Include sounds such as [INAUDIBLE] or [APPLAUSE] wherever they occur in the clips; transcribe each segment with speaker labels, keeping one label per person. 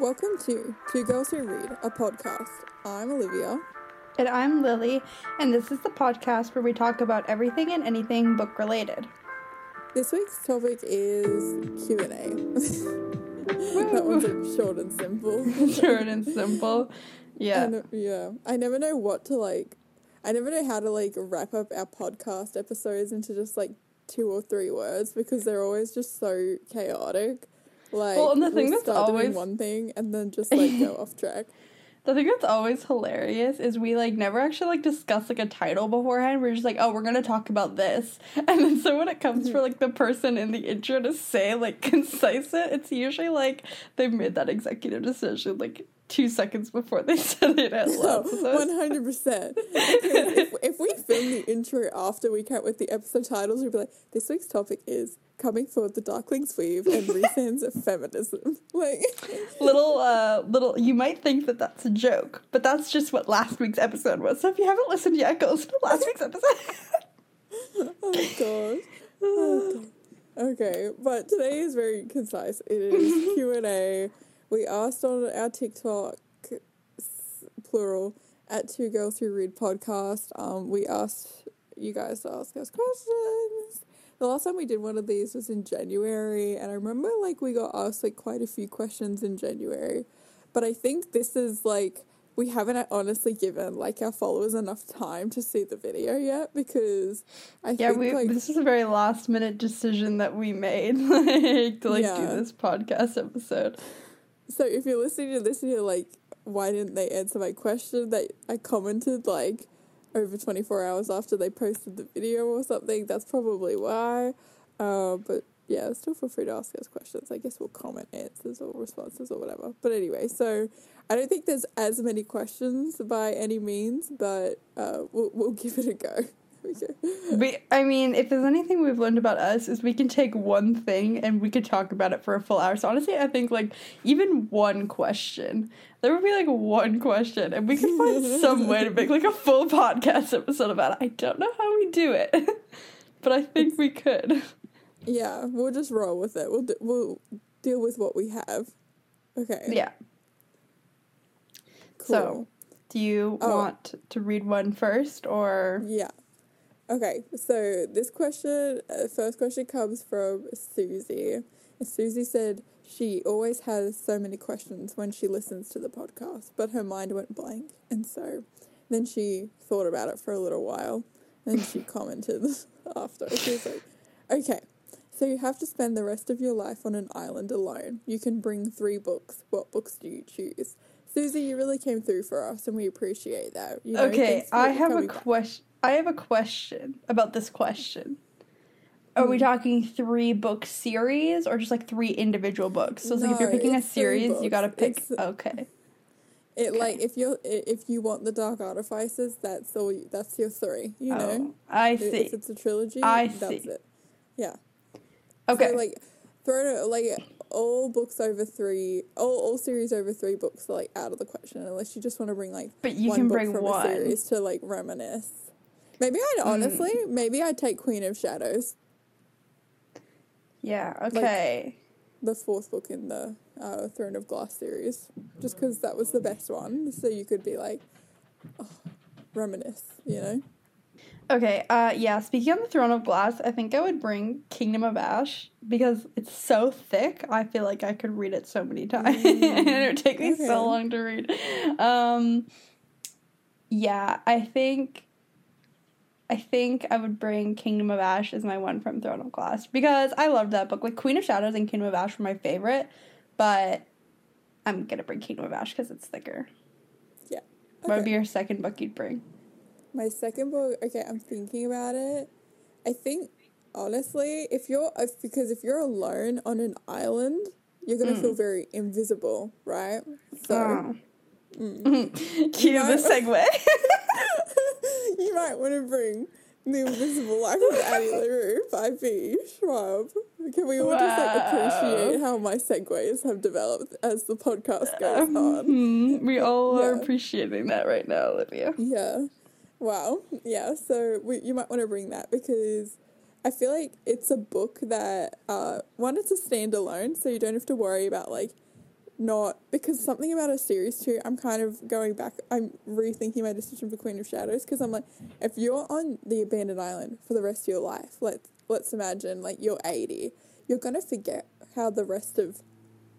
Speaker 1: Welcome to Two Girls Who Read, a podcast. I'm Olivia.
Speaker 2: And I'm Lily, and this is the podcast where we talk about everything and anything book related.
Speaker 1: This week's topic is Q&A. [LAUGHS] that one's like short and simple. [LAUGHS]
Speaker 2: Short and [LAUGHS] simple. Yeah.
Speaker 1: And, yeah. I never know what to like. I never know how to like wrap up our podcast episodes into just like two or three words because they're always just so chaotic. Like,
Speaker 2: Well, and the thing that's always-
Speaker 1: one thing and then just like go [LAUGHS] off track.
Speaker 2: The thing that's always hilarious is we like never actually like discuss like a title beforehand. We're just like, oh, we're gonna talk about this, [LAUGHS] and then so when it comes for like the person in the intro to say like [LAUGHS] concise it, it's usually like they've made that executive decision like two seconds before they [LAUGHS] said it out loud. So
Speaker 1: hundred percent. [LAUGHS] If we film the intro after we come with the episode titles, we'd be like, "This week's topic is coming forward the Darkling's weave and [LAUGHS] Rhysand's feminism." Like,
Speaker 2: little uh little you might think that that's a joke but that's just what last week's episode was so if you haven't listened yet go listen to last week's episode
Speaker 1: oh gosh. Oh, God. Okay, but today is very concise. It is Q and A. We asked on our TikTok, plural, at Two Girls Who Read podcast. Um, we asked you guys to ask us questions. The last time we did one of these was in January, and I remember like we got asked like quite a few questions in January. But I think this is like we haven't honestly given like our followers enough time to see the video yet because I
Speaker 2: yeah
Speaker 1: think
Speaker 2: we
Speaker 1: like
Speaker 2: this is a very last minute decision that we made [LAUGHS] like to like
Speaker 1: Yeah.
Speaker 2: do this podcast episode
Speaker 1: So if you're listening to this and you're like, why didn't they answer my question that I commented like over 24 hours after they posted the video or something? That's probably why. Uh, but yeah, still feel free to ask us questions. I guess we'll comment answers or responses or whatever. But anyway, so I don't think there's as many questions by any means, but uh, we'll, we'll [LAUGHS] give it a go.
Speaker 2: We, i mean if there's anything we've learned about us is we can take one thing and we could talk about it for a full hour so honestly i think like even one question there would be like one question and we could find [LAUGHS] some way to make like a full podcast episode about it i don't know how we do it [LAUGHS] but i think we could
Speaker 1: Yeah, we'll just roll with it. We'll, d- we'll deal with what we have. Okay.
Speaker 2: yeah
Speaker 1: Cool.
Speaker 2: so do you
Speaker 1: Oh.
Speaker 2: want to read one first or
Speaker 1: Yeah. Okay, so this question, uh, first question comes from Susie. And Susie said she always has so many questions when she listens to the podcast, but her mind went blank. And so then she thought about it for a little while and she [LAUGHS] commented [LAUGHS] after. She was like, okay, so you have to spend the rest of your life on an island alone. You can bring three books. What books do you choose? Susie, you really came through for us and we appreciate that. You know,
Speaker 2: okay i have a question i have a question about this question are we
Speaker 1: Hmm.
Speaker 2: talking three book series or just like three individual books so it's like if you're picking a series you gotta pick
Speaker 1: It's-
Speaker 2: okay
Speaker 1: It like if you're if you want the Dark Artifices, that's all. You, that's your three. You know,
Speaker 2: oh, i
Speaker 1: If-
Speaker 2: see
Speaker 1: if it's a trilogy,
Speaker 2: I
Speaker 1: that's
Speaker 2: see.
Speaker 1: it. Yeah.
Speaker 2: okay
Speaker 1: So like, throw it like all books over three, all all series over three books are like out of the question unless you just want to bring like
Speaker 2: but you
Speaker 1: one
Speaker 2: can
Speaker 1: book
Speaker 2: bring
Speaker 1: from
Speaker 2: one
Speaker 1: a series to like reminisce. Maybe I'd
Speaker 2: Hmm.
Speaker 1: honestly, maybe I'd take Queen of Shadows,
Speaker 2: yeah okay
Speaker 1: the fourth book in the uh, Throne of Glass series, just because that was the best one. So you could be like, oh, reminisce, you know.
Speaker 2: Okay, uh yeah, speaking on the Throne of Glass, I think I would bring Kingdom of Ash because it's so thick. I feel like I could read it so many times. and [LAUGHS] it would take me
Speaker 1: okay.
Speaker 2: so long to read. Um yeah, I think I think I would bring Kingdom of Ash as my one from Throne of Glass because I loved that book. Like Queen of Shadows and Kingdom of Ash were my favorite, but I'm gonna bring Kingdom of Ash because it's thicker.
Speaker 1: Yeah.
Speaker 2: What would be your second book you'd bring?
Speaker 1: My second book, okay, I'm thinking about it. I think honestly, if you're if, because if you're alone on an island, you're gonna mm. feel very invisible, right? So
Speaker 2: Oh. [LAUGHS] Cue
Speaker 1: know-
Speaker 2: the segue. [LAUGHS]
Speaker 1: you might want to bring The Invisible Life of Addie LaRue by V. Schwab. Can we all just like appreciate how my segues have developed as the podcast goes on?
Speaker 2: Mhm. we all are appreciating that right now, Olivia.
Speaker 1: Yeah. Wow. Yeah. So we, you might want to bring that because I feel like it's a book that uh, one, it's a standalone, so you don't have to worry about like not because something about a series too. I'm kind of going back. I'm rethinking my decision for Queen of Shadows because I'm like, if you're on the abandoned island for the rest of your life, let's let's imagine like you're 80, you're gonna forget how the rest of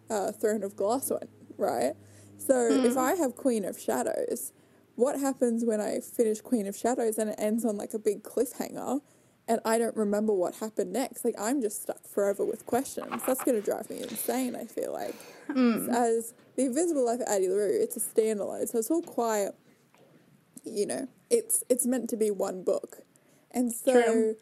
Speaker 1: uh, Throne of Glass went, right? So
Speaker 2: Mm.
Speaker 1: if I have Queen of Shadows, what happens when I finish Queen of Shadows and it ends on like a big cliffhanger? And I don't remember what happened next. Like I'm just stuck forever with questions. That's gonna drive me insane. I feel like
Speaker 2: Mm.
Speaker 1: as the Invisible Life of Addie LaRue, it's a standalone, so it's all quiet. You know, it's it's meant to be one book, and so
Speaker 2: True.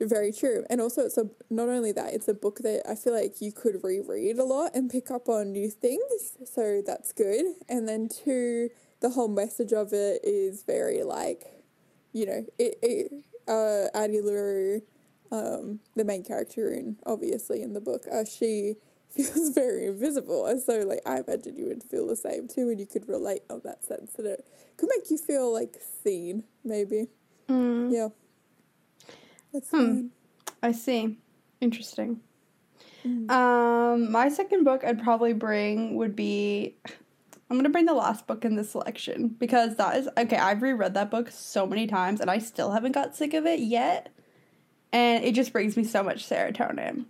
Speaker 1: very true. And also, it's a not only that, it's a book that I feel like you could reread a lot and pick up on new things. So that's good. And then two, the whole message of it is very like, you know, it, it uh, Addie LaRue, um, the main character in obviously in the book, uh, she [LAUGHS] feels very invisible, and so like I imagine you would feel the same too, and you could relate on that sense that it could make you feel like seen, maybe.
Speaker 2: Mm.
Speaker 1: Yeah. That's
Speaker 2: Hmm. I see. Interesting.
Speaker 1: Mm.
Speaker 2: Um, my second book I'd probably bring would be I'm gonna bring the last book in this selection because that is okay. I've reread that book so many times and I still haven't got sick of it yet, and it just brings me so much serotonin.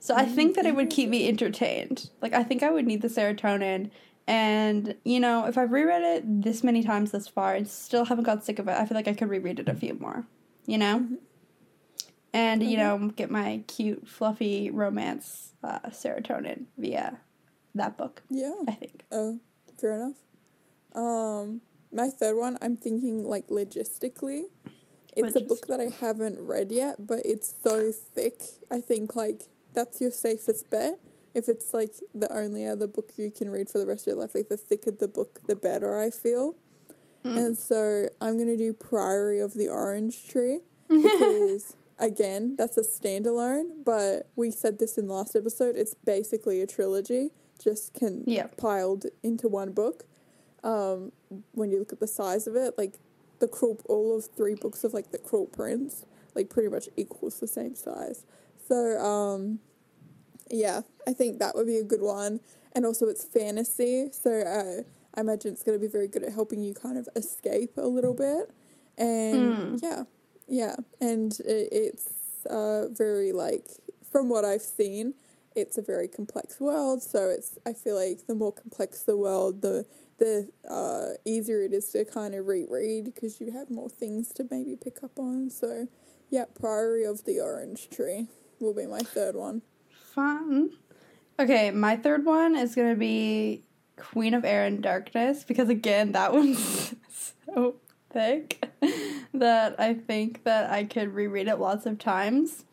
Speaker 2: So I think that it would keep me entertained. Like I think I would need the serotonin, and you know if I've reread it this many times thus far and still haven't got sick of it, I feel like I could reread it a few more. You know
Speaker 1: Mhm.
Speaker 2: and you know get my cute fluffy romance uh, serotonin via that book
Speaker 1: Yeah.
Speaker 2: i think
Speaker 1: Oh, fair enough. Um, my third one, I'm thinking like logistically. It's a book that I haven't read yet, but it's so thick. I think like that's your safest bet. If it's like the only other book you can read for the rest of your life, like the thicker the book, the better I feel.
Speaker 2: Mm.
Speaker 1: And so I'm gonna do Priory of the Orange Tree [LAUGHS] because again, that's a standalone. But we said this in last episode. It's basically a trilogy, just can
Speaker 2: Yeah.
Speaker 1: piled into one book. Um, when you look at the size of it, like the cruel, all of three books of like the Cruel Prince, like pretty much equals the same size. So um, yeah, I think that would be a good one. And also, it's fantasy, so uh, I imagine it's going to be very good at helping you kind of escape a little bit. And
Speaker 2: Mm.
Speaker 1: yeah, yeah, and it, it's uh, very like from what I've seen, it's a very complex world. So it's I feel like the more complex the world, the the uh, easier it is to kind of reread because you have more things to maybe pick up on. So yeah, Priory of the Orange Tree will be my third one.
Speaker 2: fun okay my third one is gonna be queen of air and darkness because again that [LAUGHS] one's so thick that i think that i could reread it lots of times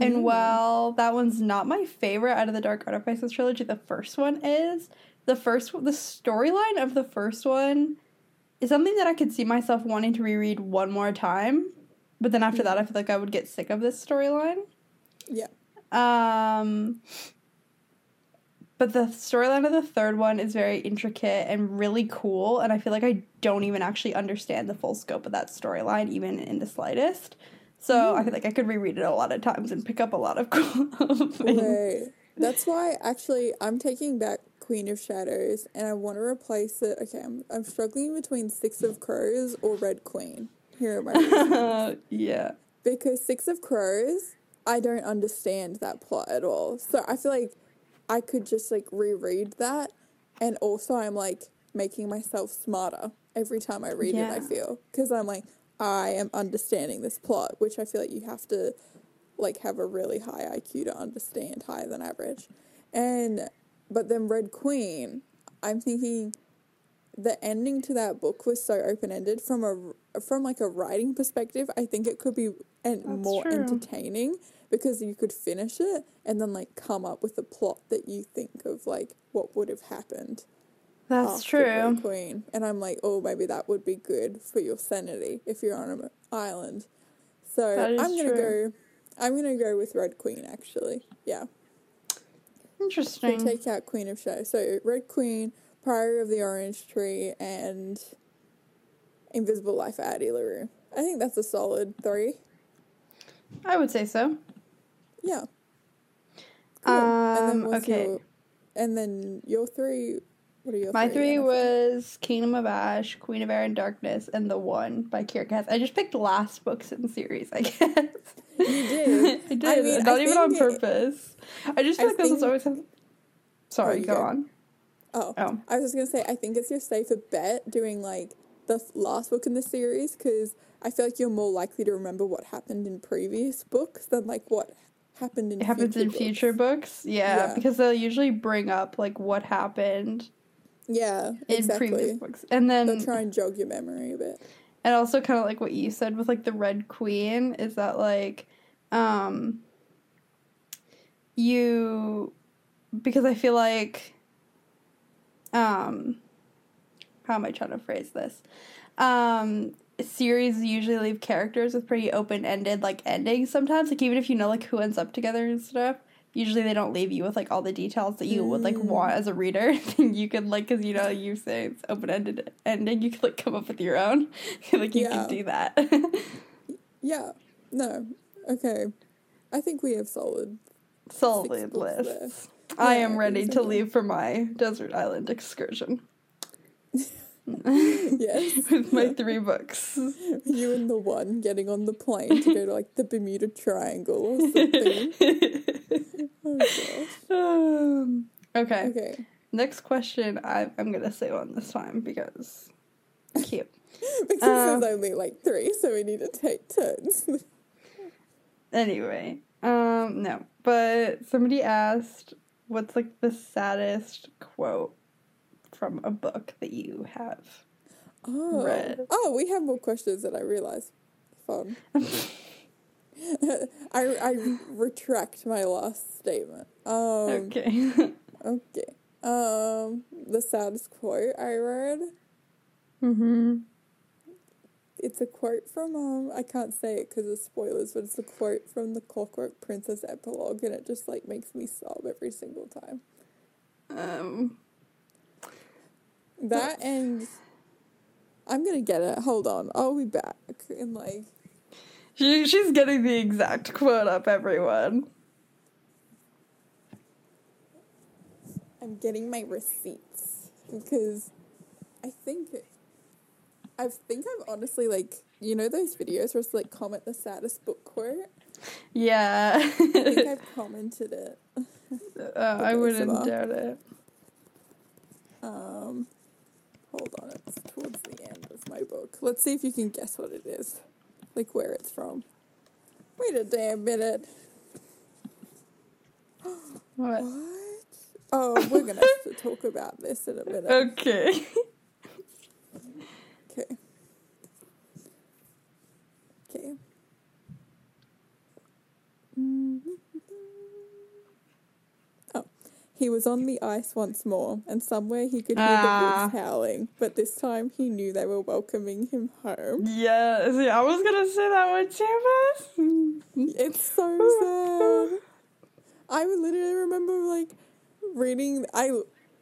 Speaker 2: and
Speaker 1: Mm.
Speaker 2: while that one's not my favorite out of the Dark Artifices trilogy, the first one is. The first, the storyline of the first one is something that I could see myself wanting to reread one more time. But then after that, I feel like I would get sick of this storyline.
Speaker 1: Yeah.
Speaker 2: Um, but the storyline of the third one is very intricate and really cool, and I feel like I don't even actually understand the full scope of that storyline, even in the slightest. So I feel like I could reread it a lot of times and pick up a lot of [LAUGHS] cool things.
Speaker 1: Wait, that's why actually I'm taking back Queen of Shadows and I want to replace it. Okay, I'm, I'm struggling between Six of Crows or Red Queen. Here are my [LAUGHS]
Speaker 2: yeah.
Speaker 1: because Six of Crows, I don't understand that plot at all. So I feel like I could just like reread that, and also I'm like making myself smarter every time I read it. I feel because I'm like I am understanding this plot, which I feel like you have to like have a really high IQ to understand, higher than average. And but then Red Queen, I'm thinking the ending to that book was so open ended from a from like a writing perspective. I think it could be and
Speaker 2: That's
Speaker 1: more
Speaker 2: true.
Speaker 1: entertaining because you could finish it and then like come up with a plot that you think of like what would have happened.
Speaker 2: That's true.
Speaker 1: Queen, and I'm like, oh, maybe that would be good for your sanity if you're on an island. So
Speaker 2: is
Speaker 1: I'm gonna
Speaker 2: true.
Speaker 1: go. I'm gonna go with Red Queen. Actually, yeah.
Speaker 2: Interesting.
Speaker 1: take out Queen of Shadows. So Red Queen, Priory of the Orange Tree, and Invisible Life of Addie LaRue. I think that's a solid three.
Speaker 2: I would say so.
Speaker 1: Yeah. Cool. and then
Speaker 2: Um, okay.
Speaker 1: your and then your three. What are your
Speaker 2: My
Speaker 1: three?
Speaker 2: was Kingdom of Ash, Queen of Air and Darkness, and The One by Cass. I just picked the last books in the series, I [LAUGHS] guess.
Speaker 1: You did. [LAUGHS]
Speaker 2: I did.
Speaker 1: I mean,
Speaker 2: Not
Speaker 1: I
Speaker 2: even on
Speaker 1: think it-
Speaker 2: purpose. I just feel
Speaker 1: I
Speaker 2: like this is always. Have... Sorry,
Speaker 1: oh,
Speaker 2: go
Speaker 1: go.
Speaker 2: on.
Speaker 1: Oh,
Speaker 2: Oh.
Speaker 1: I was just gonna say, I think it's your safer bet doing like the last book in the series because I feel like you're more likely to remember what happened in previous books than like what happened in.
Speaker 2: It happens
Speaker 1: future
Speaker 2: in
Speaker 1: books.
Speaker 2: future books. Yeah,
Speaker 1: Yeah.
Speaker 2: because they'll usually bring up like what happened
Speaker 1: Yeah,
Speaker 2: in
Speaker 1: exactly.
Speaker 2: previous books. And then
Speaker 1: They'll try and jog your memory a bit.
Speaker 2: and also kind of like what you said with like the red queen is that like um you because i feel like um how am i trying to phrase this um series usually leave characters with pretty open-ended like endings sometimes like even if you know like who ends up together and stuff usually they don't leave you with like all the details that you would like
Speaker 1: Mm.
Speaker 2: want as a reader [LAUGHS] you could like because you know you say it's open-ended ending you could like come up with your own [LAUGHS] like you
Speaker 1: Yeah.
Speaker 2: can do that [LAUGHS]
Speaker 1: Yeah. No. Okay. I think we have solid.
Speaker 2: solid lists i am ready to leave for my desert island excursion
Speaker 1: Yes. [LAUGHS]
Speaker 2: with my three books [LAUGHS]
Speaker 1: you and the one getting on the plane to go to like the Bermuda Triangle or something. [LAUGHS] oh gosh.
Speaker 2: um, okay
Speaker 1: Okay.
Speaker 2: next question I, i'm gonna say one this time because cute
Speaker 1: Because
Speaker 2: Um,
Speaker 1: there's only like three, so we need to take turns.
Speaker 2: Anyway, um, no, but somebody asked, "What's like the saddest quote from a book that you have?"
Speaker 1: Oh.
Speaker 2: Red.
Speaker 1: Oh, we have more questions than I realized. Fun. [LAUGHS] I, I retract my last statement. Um,
Speaker 2: okay.
Speaker 1: okay. Um, the saddest quote I read.
Speaker 2: mm-hmm.
Speaker 1: It's a quote from um. I can't say it because of spoilers, but it's a quote from the Clockwork Princess epilogue, and it just like makes me sob every single time.
Speaker 2: Um.
Speaker 1: That and I'm gonna get it. Hold on, I'll be back in like
Speaker 2: She she's getting the exact quote up, everyone.
Speaker 1: I'm getting my receipts because I think I think I've honestly like you know those videos where it's like comment the saddest book quote.
Speaker 2: Yeah.
Speaker 1: I think [LAUGHS] I've commented it.
Speaker 2: uh, I wouldn't doubt it.
Speaker 1: Um, hold on, it's towards the end of my book. Let's see if you can guess what it is, like where it's from. Wait a damn minute. [GASPS]
Speaker 2: What?
Speaker 1: What? Oh, we're gonna have to talk about this in a minute. [LAUGHS]
Speaker 2: Okay.
Speaker 1: Okay. Okay. Oh, he was on the ice once more, and somewhere he could hear
Speaker 2: Ah.
Speaker 1: the wolves howling. But this time he knew they were welcoming him home.
Speaker 2: yeah. See, I was gonna say that one too, but [LAUGHS]
Speaker 1: It's so [LAUGHS] sad. I would literally remember like reading. I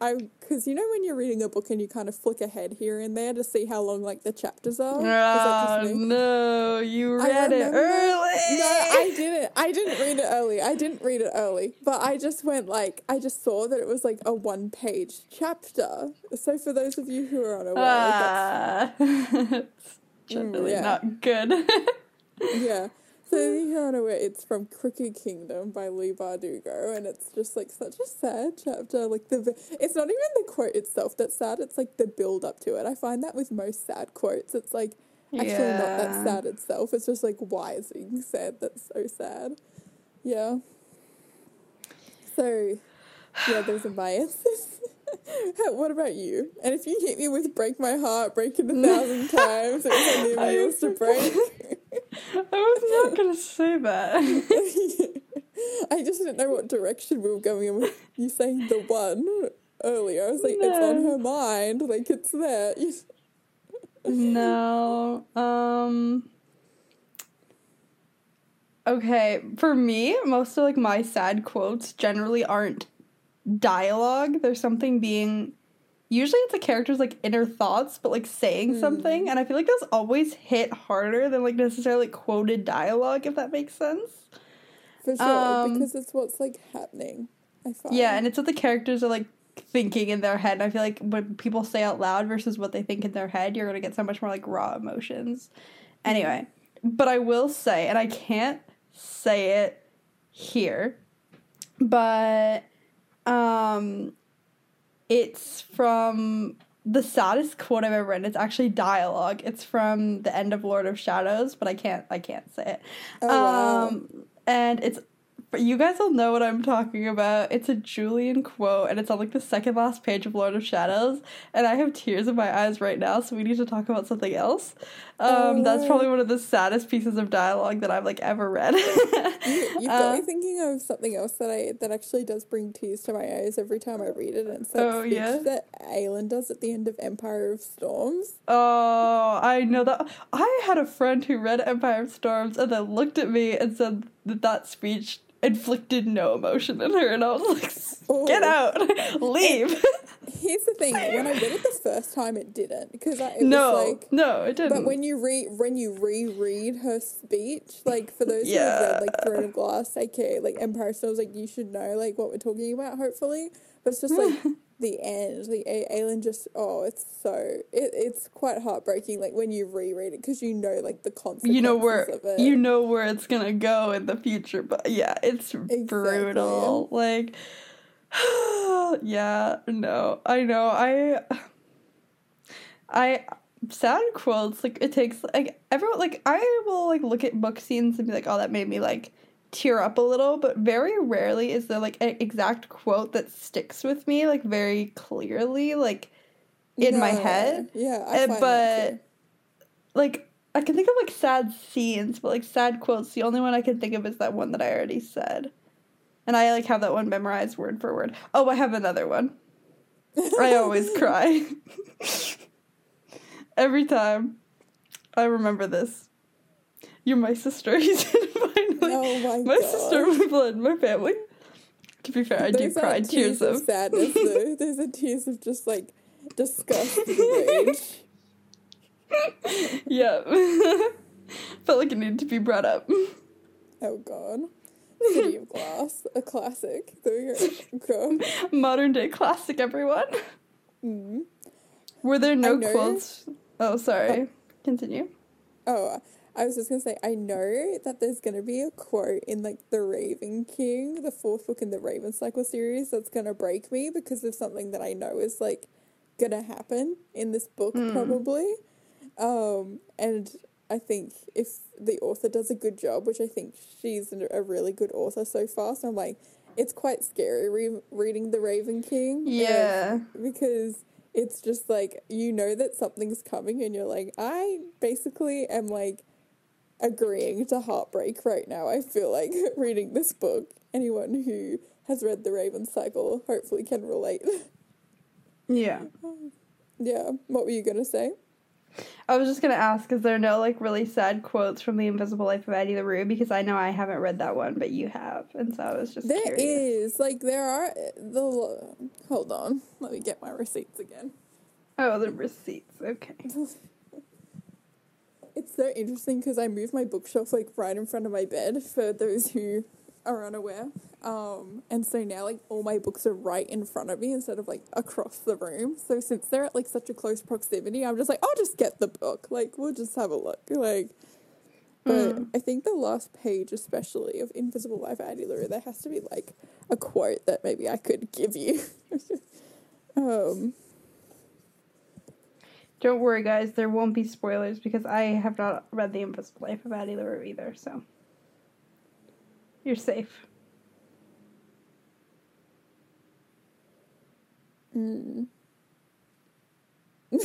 Speaker 1: I because you know when you're reading a book and you kind of flick ahead here and there to see how long like the chapters are.
Speaker 2: Oh no, you read it early.
Speaker 1: No, I didn't. I didn't read it early. I didn't read it early. But I just went like I just saw that it was like a one page chapter. So for those of you who are unaware, that's,
Speaker 2: Ah, [LAUGHS] it's generally
Speaker 1: yeah.
Speaker 2: not good. [LAUGHS]
Speaker 1: yeah. So if you're unaware, it's from Crooked Kingdom by Leigh Bardugo, and it's just like such a sad chapter. Like the, it's not even the quote itself that's sad. It's like the build up to it. I find that with most sad quotes, it's like actually not that sad itself. It's just like why is being said that's so sad. Yeah. So, yeah, those are my [LAUGHS] answers. [LAUGHS] what about you? And if you hit me with "break my heart," break it a [LAUGHS] thousand times, it was yours to break.
Speaker 2: I was not gonna say that. [LAUGHS]
Speaker 1: I just didn't know what direction we were going in with you saying the one earlier. I was like, it's on her mind, like it's there. [LAUGHS]
Speaker 2: no. Um. Okay, for me, most of like my sad quotes generally aren't dialogue. There's something being. Usually, it's a character's like inner thoughts, but like saying
Speaker 1: Hmm.
Speaker 2: something, and I feel like those always hit harder than like necessarily quoted dialogue. If that makes sense.
Speaker 1: For sure,
Speaker 2: Um,
Speaker 1: because it's what's like happening. I find.
Speaker 2: Yeah, and it's what the characters are like thinking in their head. And I feel like when people say out loud versus what they think in their head, you're gonna get so much more like raw emotions. Anyway, but I will say, and I can't say it here, but um it's from the saddest quote I've ever read. It's actually dialogue. It's from the end of Lord of Shadows, but I can't I can't say it.
Speaker 1: Oh, wow.
Speaker 2: Um and it's but you guys will know what I'm talking about. It's a Julian quote, and it's on like the second last page of Lord of Shadows. And I have tears in my eyes right now, so we need to talk about something else. Um, That's
Speaker 1: Oh.
Speaker 2: probably one of the saddest pieces of dialogue that I've like ever read.
Speaker 1: You, you've got [LAUGHS]
Speaker 2: Uh,
Speaker 1: me thinking of something else that I that actually does bring tears to my eyes every time I read it. And it's that
Speaker 2: Oh,
Speaker 1: speech
Speaker 2: yeah?
Speaker 1: that Aelin does at the end of Empire of Storms.
Speaker 2: Oh, I know that. I had a friend who read Empire of Storms and then looked at me and said that that speech inflicted no emotion in her, and I was like, "Get out, [LAUGHS] leave."
Speaker 1: Here's the thing: when I read it the first time, it didn't because I, it
Speaker 2: no,
Speaker 1: was like.
Speaker 2: no, it didn't.
Speaker 1: But when you re when you reread her speech, like for those who have read like Throne of Glass, aka like Empire of Storms, like you should know like what we're talking about, hopefully. But it's just like [LAUGHS] the end, the A- Aelin just oh, it's so it, it's quite heartbreaking. Like when you reread it because you know like the consequences
Speaker 2: you know where you know where it's gonna go in the future, but yeah, it's brutal. Like, [SIGHS] yeah, no, I know. I, I sad quotes like it takes like everyone like I will like look at book scenes and be like, oh, that made me like tear up a little, but very rarely is there like an exact quote that sticks with me like very clearly like in my head.
Speaker 1: Yeah, I
Speaker 2: eh,
Speaker 1: find
Speaker 2: but like I can think of like sad scenes, but like sad quotes, the only one I can think of is that one that I already said. And I like have that one memorized word for word. Oh, I have another one. I always [LAUGHS] cry. [LAUGHS] Every time I remember this. You're my sister, [LAUGHS] he said finally.
Speaker 1: Oh my
Speaker 2: my sister, my blood, my family. To be fair, I do cry
Speaker 1: aren't
Speaker 2: tears of
Speaker 1: sadness though. [LAUGHS] Those are tears of just like disgust and rage. [LAUGHS]
Speaker 2: Yeah. Felt like it needed to be brought up.
Speaker 1: Oh god. City of Glass, a classic. There you go.
Speaker 2: Modern day classic, everyone.
Speaker 1: Mm.
Speaker 2: Were there no quotes? Oh, sorry. Continue.
Speaker 1: Oh, I was just gonna say, I know that there's gonna be a quote in like the Raven King, the fourth book in the Raven Cycle series, that's gonna break me because of something that I know is like gonna happen in this book
Speaker 2: Hmm.
Speaker 1: probably. Um, and I think if the author does a good job, which I think she's a really good author so far, so I'm like, it's quite scary re- reading the Raven King.
Speaker 2: Yeah.
Speaker 1: because it's just like you know that something's coming and you're like i basically am like agreeing to heartbreak right now i feel like [LAUGHS] reading this book anyone who has read the raven cycle hopefully can relate [LAUGHS]
Speaker 2: Yeah.
Speaker 1: yeah what were you gonna say
Speaker 2: I was just gonna ask, is there no like really sad quotes from The Invisible Life of Addie LaRue? Because I know I haven't read that one, but you have, and so I was just
Speaker 1: There
Speaker 2: curious.
Speaker 1: is like there are eh, the hold on let me get my receipts again
Speaker 2: Oh, the receipts. Okay. [LAUGHS]
Speaker 1: It's so interesting because I moved my bookshelf like right in front of my bed for those who are unaware. Um, and so now like all my books are right in front of me instead of like across the room. So since they're at like such a close proximity, I'm just like, I'll just get the book. Like we'll just have a look. Like, but
Speaker 2: Mm.
Speaker 1: I think the last page, especially of Invisible Life Addie LaRue, there has to be like a quote that maybe I could give you. [LAUGHS] um,
Speaker 2: Don't worry, guys. There won't be spoilers because I have not read The Invisible Life of Addie LaRue either, so you're safe.
Speaker 1: Mm. [LAUGHS]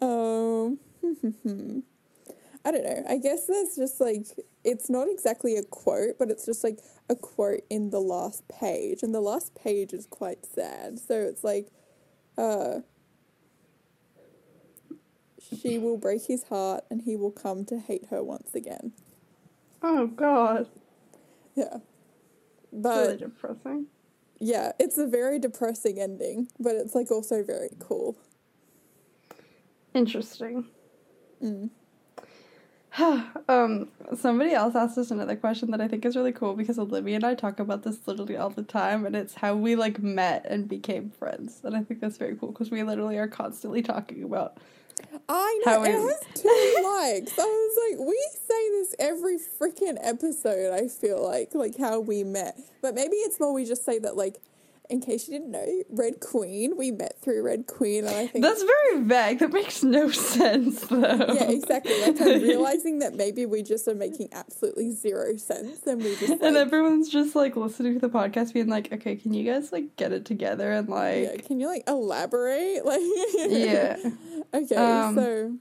Speaker 1: um, [LAUGHS] I don't know. I guess that's just like it's not exactly a quote, but it's just like a quote in the last page, and the last page is quite sad. So it's like, uh, she will break his heart, and he will come to hate her once again.
Speaker 2: Oh God,
Speaker 1: Yeah, but
Speaker 2: really depressing.
Speaker 1: yeah, it's a very depressing ending, but it's like also very cool.
Speaker 2: Interesting.
Speaker 1: Mm. [SIGHS]
Speaker 2: um, somebody else asked us another question that I think is really cool because Olivia and I talk about this literally all the time, and it's how we like met and became friends, and I think that's very cool because we literally are constantly talking about.
Speaker 1: I know
Speaker 2: How
Speaker 1: it has two likes. I was like, we say this every freaking episode. I feel like like how we met, but maybe it's more we just say that like. In case you didn't know, Red Queen, we met through Red Queen, and I think
Speaker 2: That's very vague. That makes no [LAUGHS] sense, though.
Speaker 1: yeah, exactly. Like I'm [LAUGHS] realizing that maybe we just are making absolutely zero sense, and we just like,
Speaker 2: and everyone's just like listening to the podcast, being like, "Okay, can you guys like get it together and like, yeah,
Speaker 1: can you like elaborate? [LAUGHS] Like
Speaker 2: yeah."
Speaker 1: Okay,
Speaker 2: Um,
Speaker 1: so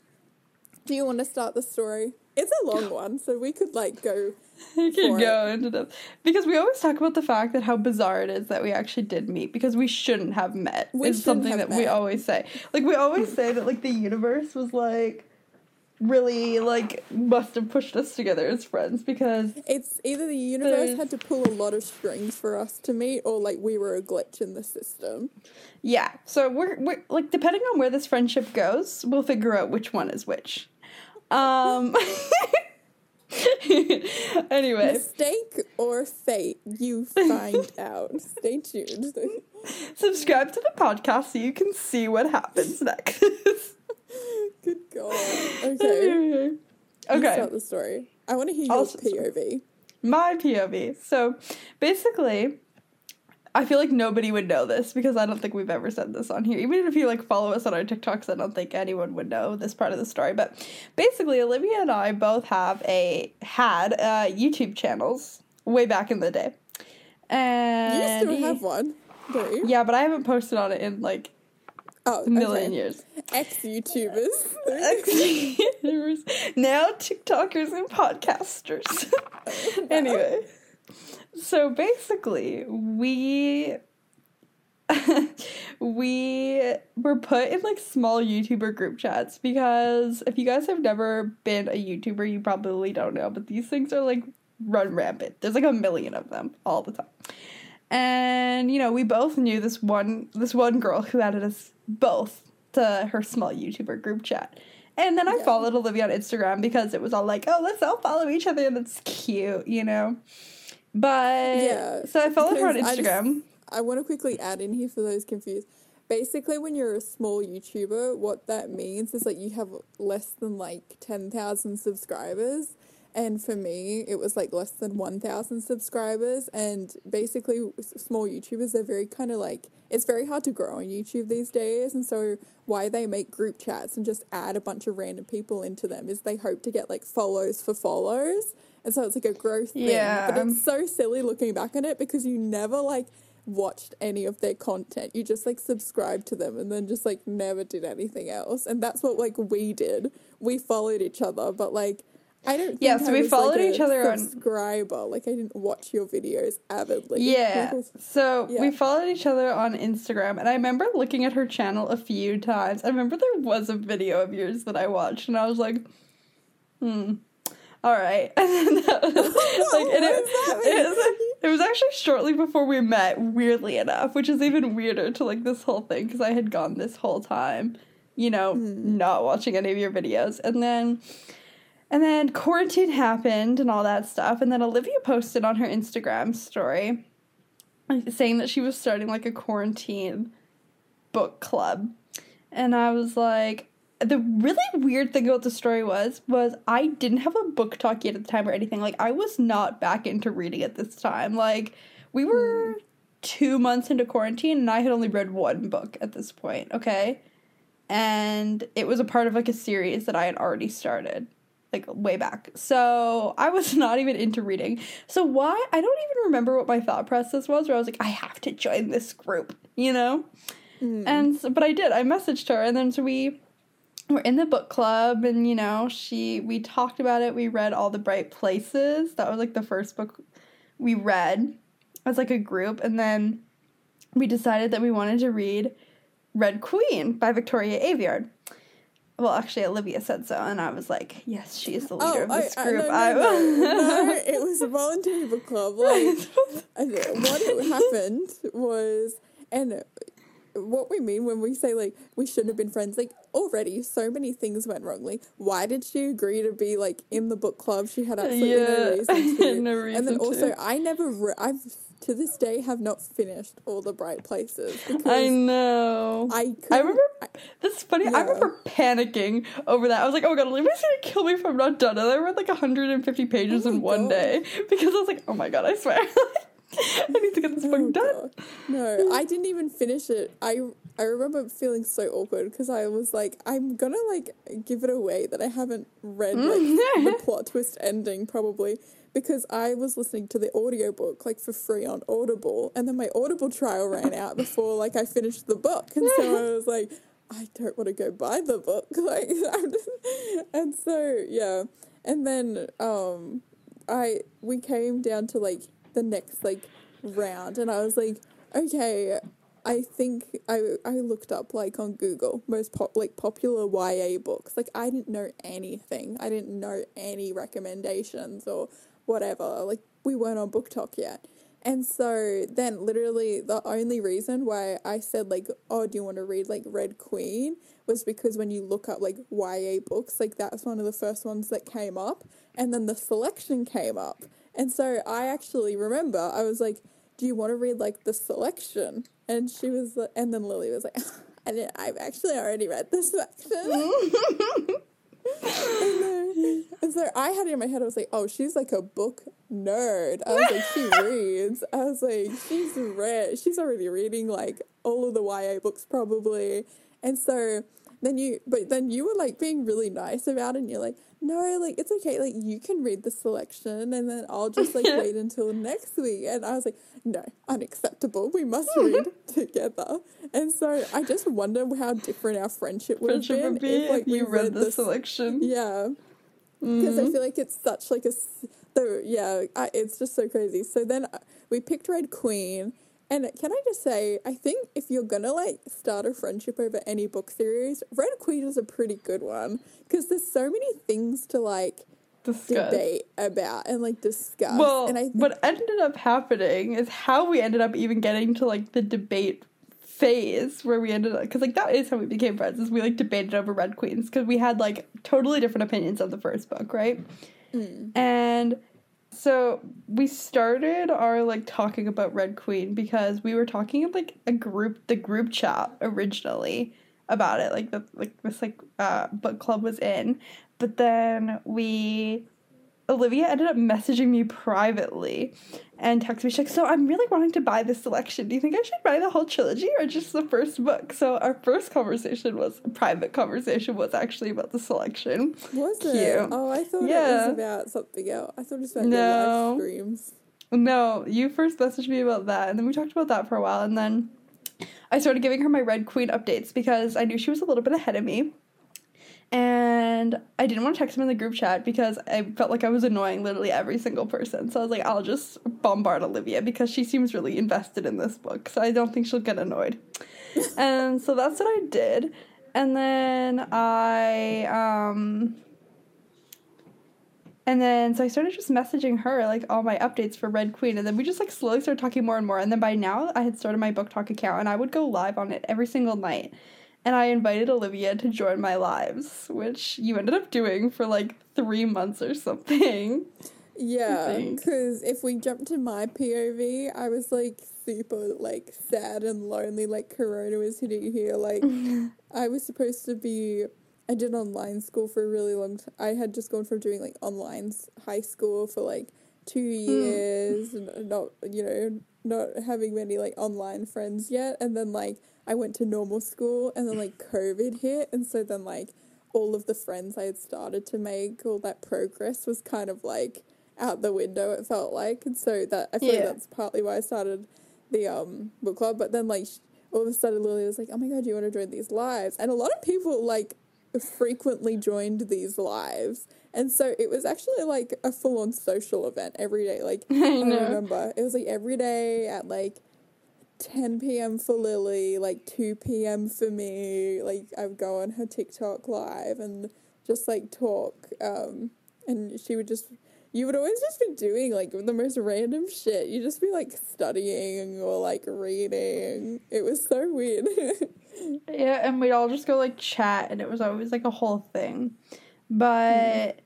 Speaker 1: do you want to start the story? It's a long one, so we could like go.
Speaker 2: You [LAUGHS] can go into depth because we always talk about the fact that how bizarre it is that we actually did meet because we shouldn't have met.
Speaker 1: We
Speaker 2: is something that we always say. Like we always say that like the universe was like really like must have pushed us together as friends because
Speaker 1: It's either the universe had to pull a lot of strings for us to meet, or like we were a glitch in the system.
Speaker 2: yeah. So we're we're like depending on where this friendship goes, we'll figure out which one is which. Um. [LAUGHS] [LAUGHS] anyway,
Speaker 1: Mistake or fate, you find [LAUGHS] out. Stay tuned. [LAUGHS]
Speaker 2: subscribe to the podcast so you can see what happens next.
Speaker 1: Good God. Okay.
Speaker 2: Okay.
Speaker 1: start the story. I want to hear your
Speaker 2: I'll
Speaker 1: POV.
Speaker 2: My POV. So basically, I feel like nobody would know this because I don't think we've ever said this on here. Even if you like follow us on our TikToks, I don't think anyone would know this part of the story. But basically, Olivia and I both have a had uh, YouTube channels way back in the day. And you
Speaker 1: still have one, don't you?
Speaker 2: yeah, but I haven't posted on it in like
Speaker 1: Oh,
Speaker 2: a million
Speaker 1: okay.
Speaker 2: years.
Speaker 1: Ex YouTubers.
Speaker 2: now TikTokers and podcasters. [LAUGHS] anyway, so basically, we [LAUGHS] we were put in like small YouTuber group chats because if you guys have never been a YouTuber, you probably don't know, but these things are like run rampant. There's like a million of them all the time. And you know, we both knew this one this one girl who added us both to her small YouTuber group chat. And then I
Speaker 1: Yeah.
Speaker 2: followed Olivia on Instagram because it was all like, oh, let's all follow each other and it's cute, you know? But
Speaker 1: Yeah,
Speaker 2: so I followed her on
Speaker 1: because I
Speaker 2: Instagram.
Speaker 1: I want to quickly add in here for those confused. Basically, when you're a small YouTuber, what that means is like you have less than like 10,000 subscribers. And for me, it was like less than 1,000 subscribers. And basically, small YouTubers are very kind of like, it's very hard to grow on YouTube these days. And so, why they make group chats and just add a bunch of random people into them is they hope to get like follows for follows. And so, it's like a growth thing.
Speaker 2: Yeah.
Speaker 1: But it's so silly looking back at it because you never like watched any of their content. You just like subscribed to them and then just like never did anything else. And that's what like we did. We followed each other, but like I don't. Think
Speaker 2: Yeah, so
Speaker 1: I
Speaker 2: we
Speaker 1: was,
Speaker 2: followed
Speaker 1: like,
Speaker 2: each other on-
Speaker 1: subscriber. Like I didn't watch your videos avidly.
Speaker 2: Yeah. So we followed each other on Instagram, and I remember looking at her channel a few times. I remember there was a video of yours that I watched, and I was like, hmm. All right, [LAUGHS] and then that was, [LAUGHS] like, and it, it, was, it was actually shortly before we met. Weirdly enough, which is even weirder to like this whole thing because I had gone this whole time, you know,
Speaker 1: Hmm.
Speaker 2: not watching any of your videos, and then and then quarantine happened and all that stuff. And then Olivia posted on her Instagram story saying that she was starting like a quarantine book club. And I was like, the really weird thing about the story was was I didn't have a BookTok yet at the time or anything. Like I was not back into reading at this time. Like we were two months into quarantine and I had only read one book at this point, okay? And it was a part of like a series that I had already started like way back. So I was [LAUGHS] not even into reading. So why I don't even remember what my thought process was where I was like, I have to join this group, you know?
Speaker 1: Mm.
Speaker 2: And so, but I did. I messaged her and then so we were in the book club and you know, she we talked about it. We read All the Bright Places. That was like the first book we read as like a group and then we decided that we wanted to read Red Queen by Victoria Aveyard. Well, actually, Olivia said so, and I was like, "Yes, she is the leader
Speaker 1: Oh,
Speaker 2: of this
Speaker 1: I,
Speaker 2: group."
Speaker 1: no,
Speaker 2: I
Speaker 1: no, no, [LAUGHS] no, it was a voluntary book club. Like, [LAUGHS] what happened was, and what we mean when we say like we shouldn't have been friends. Like already, so many things went wrongly. Why did she agree to be like in the book club? She had absolutely
Speaker 2: Yeah,
Speaker 1: no reason [LAUGHS] to.
Speaker 2: no reason
Speaker 1: and then also. I never. Re- I've to this day have not finished all the bright places
Speaker 2: I know.
Speaker 1: I.
Speaker 2: I remember. That's funny. I remember panicking over that. I was like, "Oh my god, Olivia's gonna kill me if I'm not done." And I read like 150 pages
Speaker 1: Oh
Speaker 2: in one
Speaker 1: God.
Speaker 2: day [LAUGHS] because I was like, "Oh my god, I swear, [LAUGHS] I need to get this book
Speaker 1: Oh,
Speaker 2: done."
Speaker 1: God. No, I didn't even finish it. I I remember feeling so awkward because I was like, I'm gonna like give it away that I haven't read like [LAUGHS] the plot twist ending probably because I was listening to the audiobook like for free on Audible and then my Audible trial ran out before like I finished the book and so I was like, I don't want to go buy the book [LAUGHS] like just, and so yeah and then um I we came down to like the next like round and I was like, okay, I think I I looked up like on Google most pop like popular YA books. Like I didn't know anything. I didn't know any recommendations or whatever. Like we weren't on BookTok yet. And so then literally the only reason why I said like, oh, do you want to read like Red Queen was because when you look up like YA books, like that's one of the first ones that came up and then the selection came up. And so I actually remember I was like, do you want to read like the selection? And she was, and then Lily was like, [LAUGHS] I didn't, I've actually already read the selection. [LAUGHS] and, then, and so I had it in my head, I was like, oh, she's like a book nerd. I was like, she [LAUGHS] reads. I was like, she's read, she's already reading like all of the YA books probably. And so then you, but then you were like being really nice about it and you're like, no, like it's okay. Like you can read the selection and then I'll just like [LAUGHS] wait until next week. And I was like, no, unacceptable. We must [LAUGHS] read together. And so I just wonder how different our friendship would have been
Speaker 2: would be
Speaker 1: if like
Speaker 2: if
Speaker 1: we
Speaker 2: you read the
Speaker 1: this-
Speaker 2: selection.
Speaker 1: Yeah, because I feel like it's such like a the yeah, I, it's just so crazy. So then uh, we picked Red Queen, and can I just say, I think if you're gonna like start a friendship over any book series, Red Queen is a pretty good one because there's so many things to like
Speaker 2: Discuss.
Speaker 1: debate about and like discuss.
Speaker 2: Well,
Speaker 1: and I think,
Speaker 2: what ended up happening is how we ended up even getting to like the debate phase where we ended up because like that is how we became friends is we like debated over red queens because we had like totally different opinions of the first book right
Speaker 1: Mm.
Speaker 2: and so we started our like talking about red queen because we were talking in like a group the group chat originally about it like the like this like uh book club was in. But then we Olivia ended up messaging me privately and texted me. She's like, "So I'm really wanting to buy this selection. Do you think I should buy the whole trilogy or just the first book?" So our first conversation was a private conversation was actually about the selection.
Speaker 1: was
Speaker 2: cute.
Speaker 1: it? Oh, I thought it was about something else. I thought it was about
Speaker 2: No.
Speaker 1: your live streams.
Speaker 2: No, you first messaged me about that, and then we talked about that for a while, and then I started giving her my Red Queen updates because I knew she was a little bit ahead of me. And I didn't want to text him in the group chat because I felt like I was annoying literally every single person. So I was like, I'll just bombard Olivia because she seems really invested in this book. So I don't think she'll get annoyed. and [LAUGHS] so that's what I did. And then I um and then so I started just messaging her like all my updates for Red Queen and then we just like slowly started talking more and more and then by now I had started my BookTok account and I would go live on it every single night. And I invited Olivia to join my lives, which you ended up doing for like 3 months or something. [LAUGHS]
Speaker 1: Yeah, because if we jump to my POV, I was like super like sad and lonely. Like Corona was hitting here. Like [LAUGHS] I was supposed to be. I did online school for a really long time. I had just gone from doing like online s- high school for like two hmm. years, and not you know not having many like online friends yet, and then like I went to normal school, and then like COVID hit, and so then like all of the friends I had started to make, all that progress was kind of like out the window. It felt like, and so that I feel like that's partly why I started the um book club. But then like all of a sudden Lily was like, "Oh my god, do you want to join these lives?" And a lot of people like frequently joined these lives, and so it was actually like a full on social event every day. Like [LAUGHS]
Speaker 2: I
Speaker 1: I remember it was like every day at like 10 p.m. for Lily, like 2 p.m. for me. Like I would go on her TikTok live and just like talk. Um, and she would just you would always just be doing like the most random shit. You'd just be like studying or like reading. It was so weird. [LAUGHS]
Speaker 2: Yeah, and we'd all just go like chat, and it was always like a whole thing. But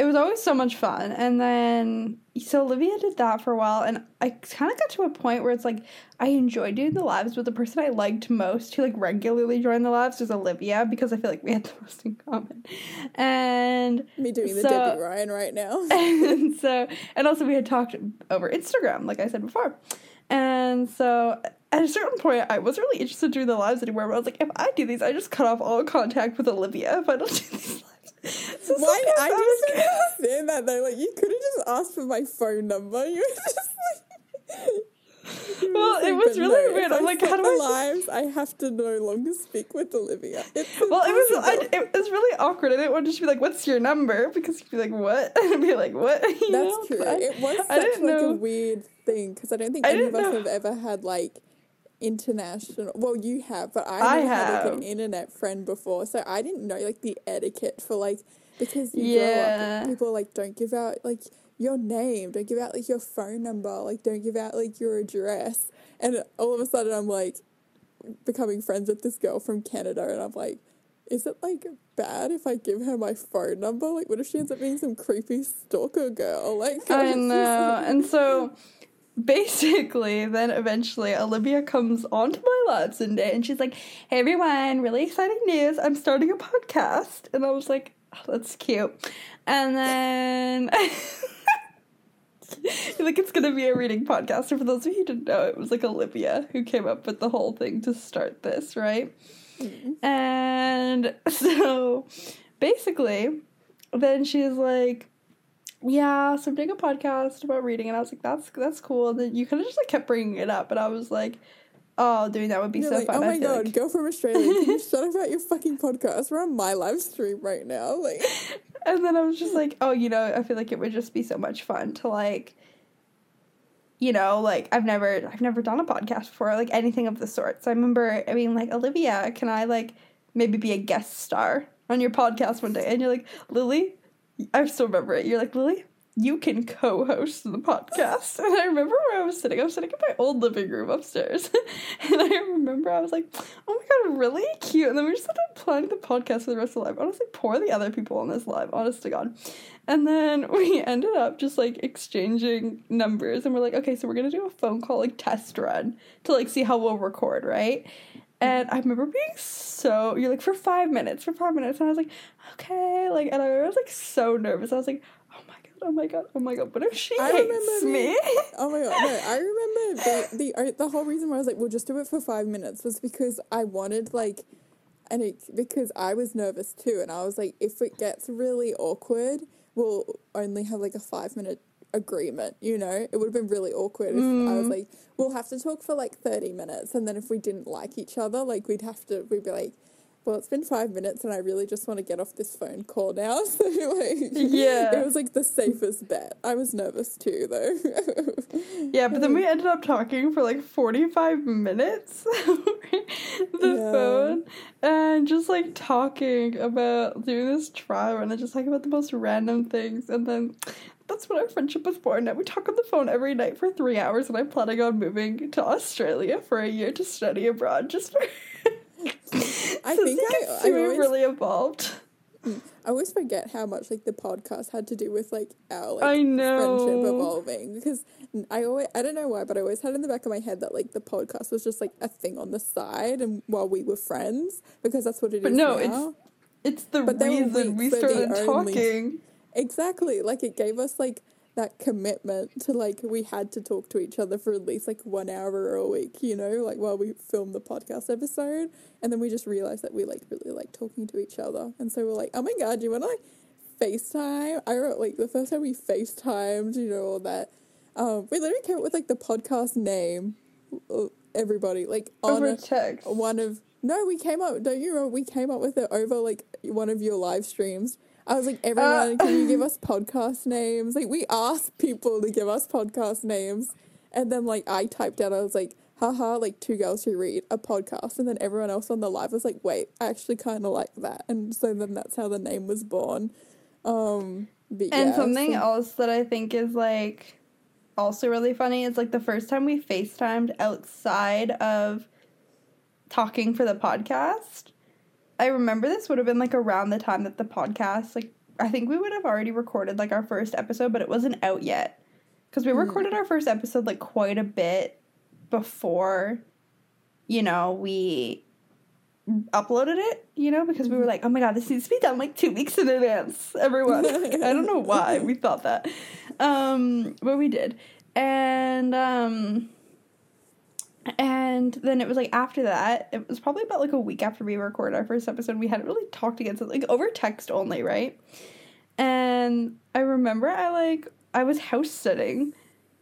Speaker 2: it was always so much fun. And then, so Olivia did that for a while, and I kind of got to a point where it's like I enjoyed doing the lives, but the person I liked most who like regularly joined the lives was Olivia because I feel like we had the [LAUGHS] most in common. And
Speaker 1: Me doing the
Speaker 2: So-
Speaker 1: Debbie Ryan right now. [LAUGHS]
Speaker 2: and so and also we had talked over Instagram, like I said before. And so at a certain point I wasn't really interested in doing the lives anymore, but I was like, if I do these, I just cut off all contact with Olivia if I don't do these lives. So
Speaker 1: Why? I just don't understand that though. Like, you could have just asked for my phone number. [LAUGHS] You were just like.
Speaker 2: Well, [LAUGHS] it was really
Speaker 1: no,
Speaker 2: weird. I'm like, how do I
Speaker 1: lives? I have to no longer speak with Olivia.
Speaker 2: Well, it was I, it was really awkward. I didn't want to just be like, "What's your number?" Because you'd be like, "What?" [LAUGHS] and be like, "What?" You know?
Speaker 1: That's true.
Speaker 2: I-
Speaker 1: it was such
Speaker 2: didn't
Speaker 1: like a weird thing because I don't think
Speaker 2: I
Speaker 1: any of us
Speaker 2: know-
Speaker 1: have ever had like international. Well, you have, but I,
Speaker 2: I
Speaker 1: never had like an internet friend before, so I didn't know like the etiquette for like because you grow
Speaker 2: Yeah.
Speaker 1: up, people like don't give out like your name, don't give out like your phone number, like don't give out like your address, and all of a sudden I'm like becoming friends with this girl from Canada, and I'm like. Is it like bad if I give her my phone number? Like, what if she ends up being some creepy stalker girl? Like, [LAUGHS]
Speaker 2: I know. And so basically, then eventually Olivia comes onto my lives one day and she's like, Hey everyone, really exciting news. I'm starting a podcast. And I was like, oh, That's cute. And then. [LAUGHS] like it's gonna be a reading podcast. And for those of you who didn't know, it was like Olivia who came up with the whole thing to start this, right? And [LAUGHS] so basically, then she's like, yeah, so I'm doing a podcast about reading, and I was like, that's that's cool. And then you kind of just like kept bringing it up, and I was like, oh, doing that would be
Speaker 1: You're
Speaker 2: so
Speaker 1: like,
Speaker 2: fun.
Speaker 1: oh my god,
Speaker 2: like-
Speaker 1: girl from Australia, can you [LAUGHS] shut up about your fucking podcast? We're on my live stream right now. Like,
Speaker 2: And then I was just like, oh, you know, I feel like it would just be so much fun to like, you know, like I've never I've never done a podcast before, like anything of the sort. So I remember, I mean, like Olivia, can I like maybe be a guest star on your podcast one day? And you're like, Lily, I still remember it. You're like, Lily, you can co-host the podcast. [LAUGHS] And I remember where I was sitting. I was sitting in my old living room upstairs. [LAUGHS] and I remember I was like, oh my god, really cute. And then we just started planning the podcast for the rest of the live. Honestly, poor the other people on this live, honest to God. And then [LAUGHS] we ended up just like exchanging numbers and we're like, okay, so we're gonna do a phone call like test run to like see how we'll record, right? And I remember being so you're like for five minutes, for five minutes, and I was like, okay, like, and I was like so nervous. I was like, oh my god, oh my god, oh my god. What if she
Speaker 1: I [LAUGHS]
Speaker 2: hates
Speaker 1: remember
Speaker 2: me?
Speaker 1: oh my god, no, I remember the, the uh, the whole reason why I was like, we'll just do it for five minutes was because I wanted like, and it because I was nervous too, and I was like, if it gets really awkward, we'll only have like a five minute agreement. You know, it would have been really awkward if I was
Speaker 2: Mm.
Speaker 1: like, we'll have to talk for like thirty minutes, and then if we didn't like each other, like we'd have to, we'd be like. Well, it's been five minutes, and I really just want to get off this phone call now. [LAUGHS] So, like,
Speaker 2: Yeah.
Speaker 1: it was like the safest bet. I was nervous too, though. [LAUGHS]
Speaker 2: Yeah, but then we ended up talking for like 45 minutes [LAUGHS] the
Speaker 1: Yeah.
Speaker 2: phone and just like talking about doing this trial and then just talking about the most random things. And then that's when our friendship was born. Now we talk on the phone every night for three hours, and I'm planning on moving to Australia for a year to study abroad just for. [LAUGHS]
Speaker 1: I
Speaker 2: so
Speaker 1: think I- I always-
Speaker 2: really evolved.
Speaker 1: I always forget how much like the podcast had to do with like our like
Speaker 2: I know.
Speaker 1: friendship evolving because I always I don't know why, but I always had in the back of my head that like the podcast was just like a thing on the side and while we were friends because that's what it is
Speaker 2: But no,
Speaker 1: now.
Speaker 2: It's the
Speaker 1: But
Speaker 2: reason we
Speaker 1: weeks, they're the
Speaker 2: started
Speaker 1: only-
Speaker 2: talking.
Speaker 1: Exactly. Like it gave us like that commitment to like we had to talk to each other for at least like one hour a week, you know, like while we filmed the podcast episode. And then we just realized that we like really like talking to each other. And so we're like, oh my god, you wanna like FaceTime? I wrote like the first time we FaceTimed, you know, all that. Um, we literally came up with like the podcast name. uh, Everybody like on
Speaker 2: Over
Speaker 1: a- one of no, we came up. Don't you remember? We came up with it over like one of your live streams. I was like, everyone, can you give [LAUGHS] us podcast names? Like, we asked people to give us podcast names, and then like I typed out, I was like, haha, like two girls who read a podcast, and then everyone else on the live was like, wait, I actually kind of like that, and so then that's how the name was born. Um, But
Speaker 2: And
Speaker 1: yeah,
Speaker 2: something
Speaker 1: so-
Speaker 2: else that I think is like also really funny is like the first time we FaceTimed outside of talking for the podcast. I remember this would have been like around the time that the podcast, like, I think we would have already recorded like our first episode, but it wasn't out yet. Because we
Speaker 1: Mm.
Speaker 2: recorded our first episode like quite a bit before, you know, we uploaded it, you know, because we were like, oh my god, this needs to be done like two weeks in advance, [LAUGHS] everyone. Like, I don't know why [LAUGHS] we thought that. Um, but we did. And um and then it was like after that, it was probably about like a week after we recorded our first episode, we hadn't really talked again, so like over text only, right? And I remember I like I was house sitting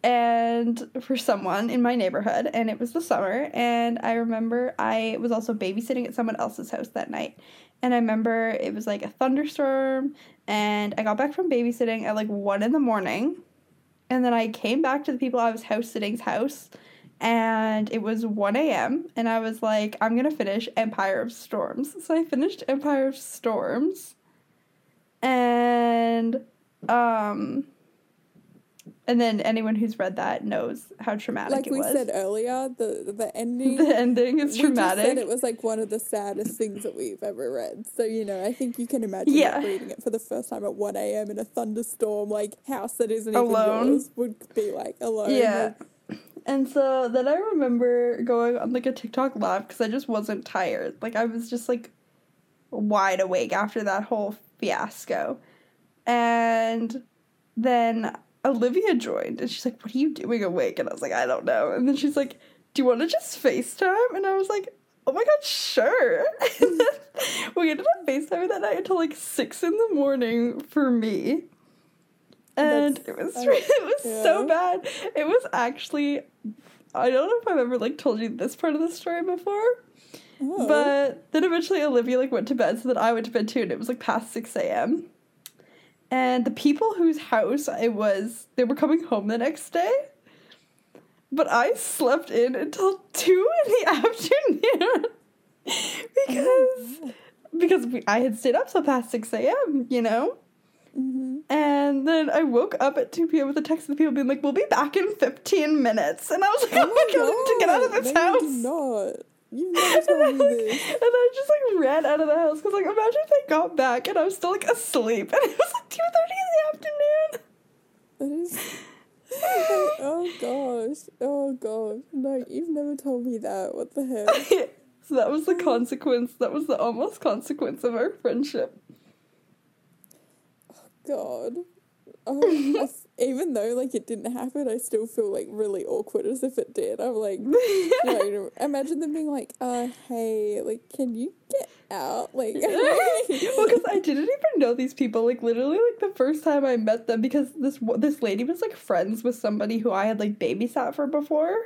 Speaker 2: and for someone in my neighborhood and it was the summer and I remember I was also babysitting at someone else's house that night. And I remember it was like a thunderstorm and I got back from babysitting at like one in the morning. And then I came back to the people I was house sitting's house and it was 1 a.m. and I was like, I'm gonna finish Empire of Storms. So I finished Empire of Storms and um and then anyone who's read that knows how traumatic
Speaker 1: like
Speaker 2: it
Speaker 1: we said earlier, the the ending. [LAUGHS]
Speaker 2: the ending is
Speaker 1: we just
Speaker 2: traumatic.
Speaker 1: said it was like one of the saddest things that we've ever read. So you know, I think you can imagine
Speaker 2: Yeah.
Speaker 1: like, reading it for the first time at one a.m. in a thunderstorm, like house that isn't
Speaker 2: Alone.
Speaker 1: even yours, would be like alone.
Speaker 2: Yeah.
Speaker 1: like,
Speaker 2: And so then I remember going on like a TikTok live because I just wasn't tired. Like I was just like wide awake after that whole fiasco. And then Olivia joined and she's like, What are you doing awake? And I was like, I don't know. And then she's like, Do you want to just FaceTime? And I was like, Oh my god, sure. And [LAUGHS] then we ended up FaceTiming that night until like six in the morning for me. And
Speaker 1: That's-
Speaker 2: it was
Speaker 1: I- [LAUGHS]
Speaker 2: it was so bad. It was actually I don't know if I've ever like told you this part of the story before.
Speaker 1: oh.
Speaker 2: But then eventually Olivia like went to bed, so that I went to bed too, and it was like past six a.m. And the people whose house it was, they were coming home the next day. But I slept in until two in the [LAUGHS] afternoon because because we, I had stayed up till past six a.m. You know.
Speaker 1: Mhm.
Speaker 2: And then I woke up at 2 p.m. with a text of the people being like, we'll be back in 15 minutes. And I was like, oh, my god, to get out of this
Speaker 1: no,
Speaker 2: house.
Speaker 1: You not. You [LAUGHS] never told me this.
Speaker 2: and I just like ran out of the house because like imagine if I got back and I was still like asleep and [LAUGHS] it was like two thirty in
Speaker 1: That is. oh gosh. Oh gosh. No, you've never told me that. What the heck? [LAUGHS]
Speaker 2: so that was the oh. consequence. That was the almost consequence of our friendship.
Speaker 1: God. Oh, I f- [LAUGHS] even though like it didn't happen, I still feel like really awkward as if it did. I'm like, [LAUGHS] you know, imagine them being like, uh, hey, like, can you get out? Like, [LAUGHS]
Speaker 2: well, because I didn't even know these people. Like literally, like the first time I met them, because this this lady was like friends with somebody who I had like babysat for before.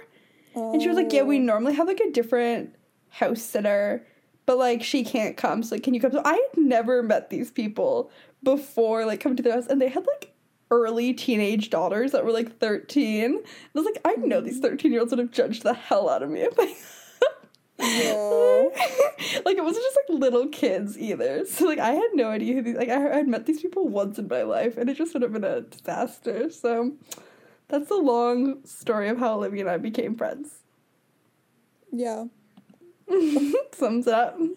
Speaker 2: And she was like, "Yeah, we
Speaker 1: Oh.
Speaker 2: normally have like a different house sitter, but like she can't come. So like, can you come?" So I had never met these people before, like coming to their house, and they had like early teenage daughters that were like thirteen. And I was like, I know these mm. thirteen year olds would have judged the hell out of me if I.
Speaker 1: Yeah. [LAUGHS]
Speaker 2: like it wasn't just like little kids either. So like I had no idea who these like I had met these people once in my life and it just would have been a disaster. So that's the long story of how Olivia and I became friends.
Speaker 1: Yeah. [LAUGHS]
Speaker 2: It up. [LAUGHS]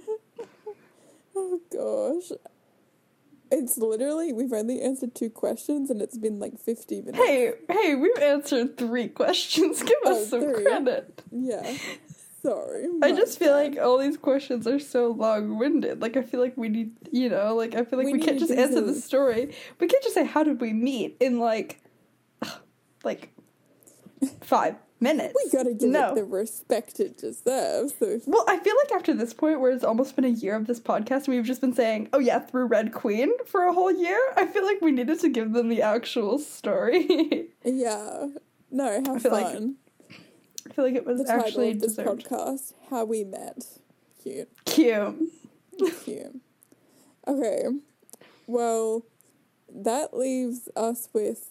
Speaker 1: Oh gosh. It's literally we've only answered two questions and it's been like fifty minutes.
Speaker 2: Hey, hey, we've answered three questions. Give
Speaker 1: Oh,
Speaker 2: us some
Speaker 1: three.
Speaker 2: credit.
Speaker 1: Yeah. Sorry.
Speaker 2: I just feel
Speaker 1: bad.
Speaker 2: like all these questions are so long winded. Like I feel like we need, you know, like I feel like
Speaker 1: We
Speaker 2: we, can't just answer the story. We can't just say how did we meet in like, [SIGHS] like five minutes.
Speaker 1: we gotta give
Speaker 2: no.
Speaker 1: it the respect it deserves. So
Speaker 2: Well, I feel like after this point, where it's almost been a year of this podcast, and we've just been saying, "Oh yeah," through Red Queen for a whole year. I feel like we needed to give them the actual story. [LAUGHS]
Speaker 1: yeah. No, how
Speaker 2: I feel like
Speaker 1: fun.
Speaker 2: I feel like it was
Speaker 1: the title
Speaker 2: actually
Speaker 1: of this
Speaker 2: deserved.
Speaker 1: podcast, How We Met. Cute.
Speaker 2: Cute.
Speaker 1: Cute. Okay. Well, that leaves us with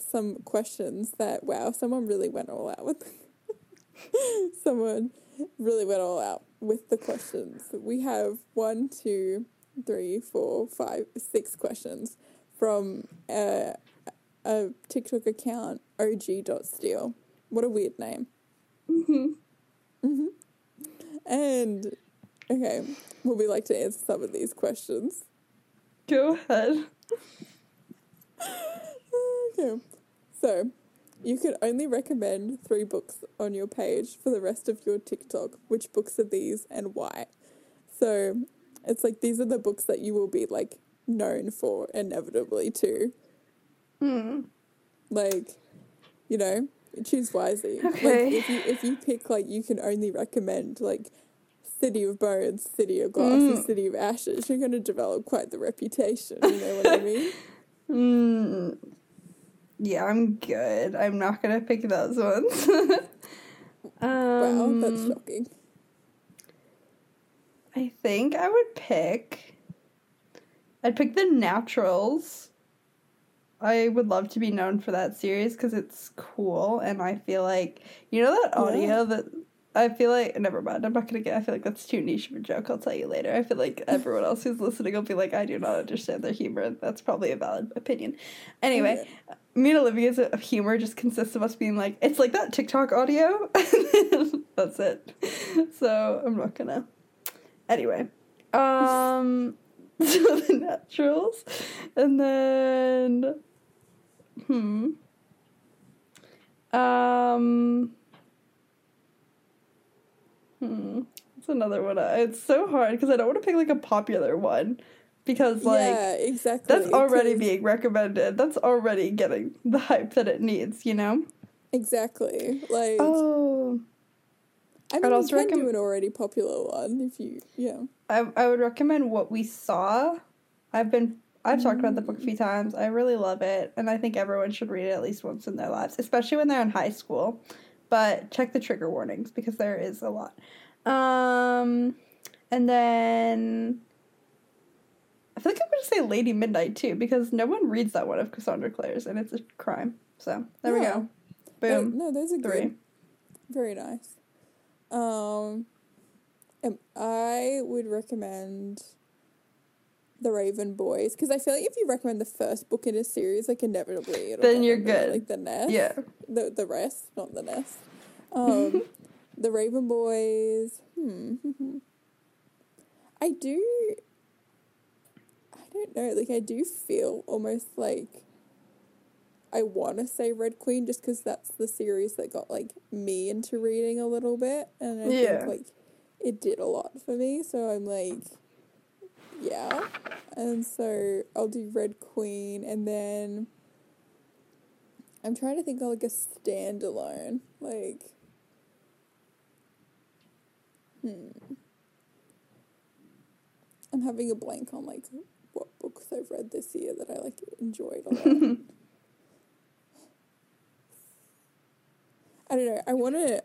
Speaker 1: some questions that, wow, someone really went all out with. [LAUGHS] someone really went all out with the questions. We have one, two, three, four, five, six questions from a, a TikTok account, og.steal. What a weird name.
Speaker 2: Mhm.
Speaker 1: And, okay, would we like to answer some of these questions?
Speaker 2: Go ahead. [LAUGHS]
Speaker 1: Okay. So, you can only recommend three books on your page for the rest of your TikTok. Which books are these and why? So, it's like these are the books that you will be like known for inevitably too.
Speaker 2: Hmm.
Speaker 1: Like, you know, choose wisely.
Speaker 2: Okay.
Speaker 1: Like if you if you pick like you can only recommend like City of Bones, City of Glass,
Speaker 2: Mm.
Speaker 1: and City of Ashes, you're gonna develop quite the reputation, you know what I mean? [LAUGHS]
Speaker 2: Mm. Yeah, I'm good. I'm not gonna pick those ones. [LAUGHS]
Speaker 1: Wow,
Speaker 2: um,
Speaker 1: that's shocking.
Speaker 2: I think I would pick. I'd pick the Naturals. I would love to be known for that series because it's cool, and I feel like you know that audio
Speaker 1: Yeah.
Speaker 2: that. I feel like never mind. I'm not gonna get. I feel like that's too niche of a joke. I'll tell you later. I feel like everyone else who's listening will be like, I do not understand their humor. That's probably a valid opinion. Anyway,
Speaker 1: Okay.
Speaker 2: Me and Olivia's uh, humor just consists of us being like, it's like that TikTok audio. [LAUGHS] That's it. So I'm not gonna. Anyway, um, [LAUGHS] so the naturals, and then, hmm, um, hmm. That's another one. It's so hard because I don't want to pick like a popular one because like
Speaker 1: yeah, exactly.
Speaker 2: that's already
Speaker 1: 'cause-
Speaker 2: being recommended. That's already getting the hype that it needs, you know?
Speaker 1: exactly like.
Speaker 2: Oh.
Speaker 1: I
Speaker 2: I'd
Speaker 1: mean, you
Speaker 2: also
Speaker 1: can do an already popular one if you, yeah.
Speaker 2: I, I would recommend What We Saw. I've been I've talked about the book a few times. I really love it, and I think everyone should read it at least once in their lives, especially when they're in high school. But check the trigger warnings because there is a lot. Um, and then I feel like I'm going to say Lady Midnight too because no one reads that one of Cassandra Clare's, and it's a crime. So there we go. Boom.
Speaker 1: no, those are
Speaker 2: Three.
Speaker 1: good. Very nice. Um, I would recommend The Raven Boys because I feel like if you recommend the first book in a series, like inevitably, it'll
Speaker 2: Then you're good.
Speaker 1: Like the nest,
Speaker 2: Yeah.
Speaker 1: the the rest, not the nest. [LAUGHS] Um, The Raven Boys. Hmm. [LAUGHS] I do. Don't know. Like I do feel almost like I want to say Red Queen just because that's the series that got like me into reading a little bit, and I
Speaker 2: Yeah.
Speaker 1: think like it did a lot for me. So I'm like, yeah, and so I'll do Red Queen, and then I'm trying to think of like a standalone, like. Hmm. I'm having a blank on like what books I've read this year that I like enjoyed a lot. [LAUGHS] I don't know. I want to.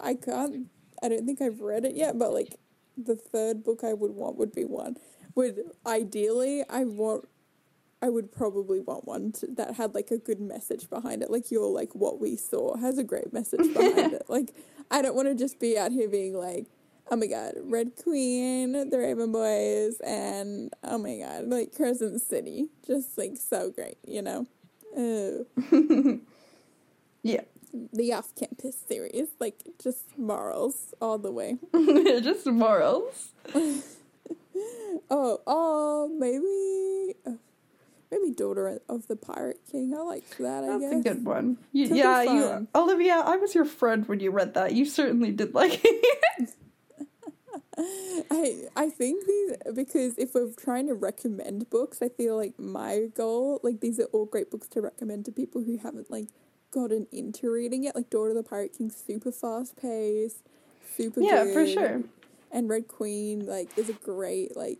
Speaker 1: I can't. I don't think I've read it yet, but like the third book I would want would be one. Would ideally I want. I would probably want one to, that had like a good message behind it. Like your like what we saw has a great message [LAUGHS] behind it. Like I don't want to just be out here being like, oh my god, Red Queen, The Raven Boys, and oh my god, like Crescent City, just like so great, you know. [LAUGHS]
Speaker 2: Yeah.
Speaker 1: the off-campus series, like just morals all the way. [LAUGHS]
Speaker 2: Just morals. [LAUGHS]
Speaker 1: Oh, oh, maybe, uh, maybe Daughter of the Pirate King. I liked that. I
Speaker 2: That's
Speaker 1: guess.
Speaker 2: a good one. You, yeah, you. Olivia, I was your friend when you read that. You certainly did like it.
Speaker 1: I I think these because if we're trying to recommend books, I feel like my goal, like these are all great books to recommend to people who haven't like gotten into reading yet. Like Daughter of the Pirate King, super fast paced, super
Speaker 2: yeah,
Speaker 1: good.
Speaker 2: for sure.
Speaker 1: And Red Queen, like, is a great like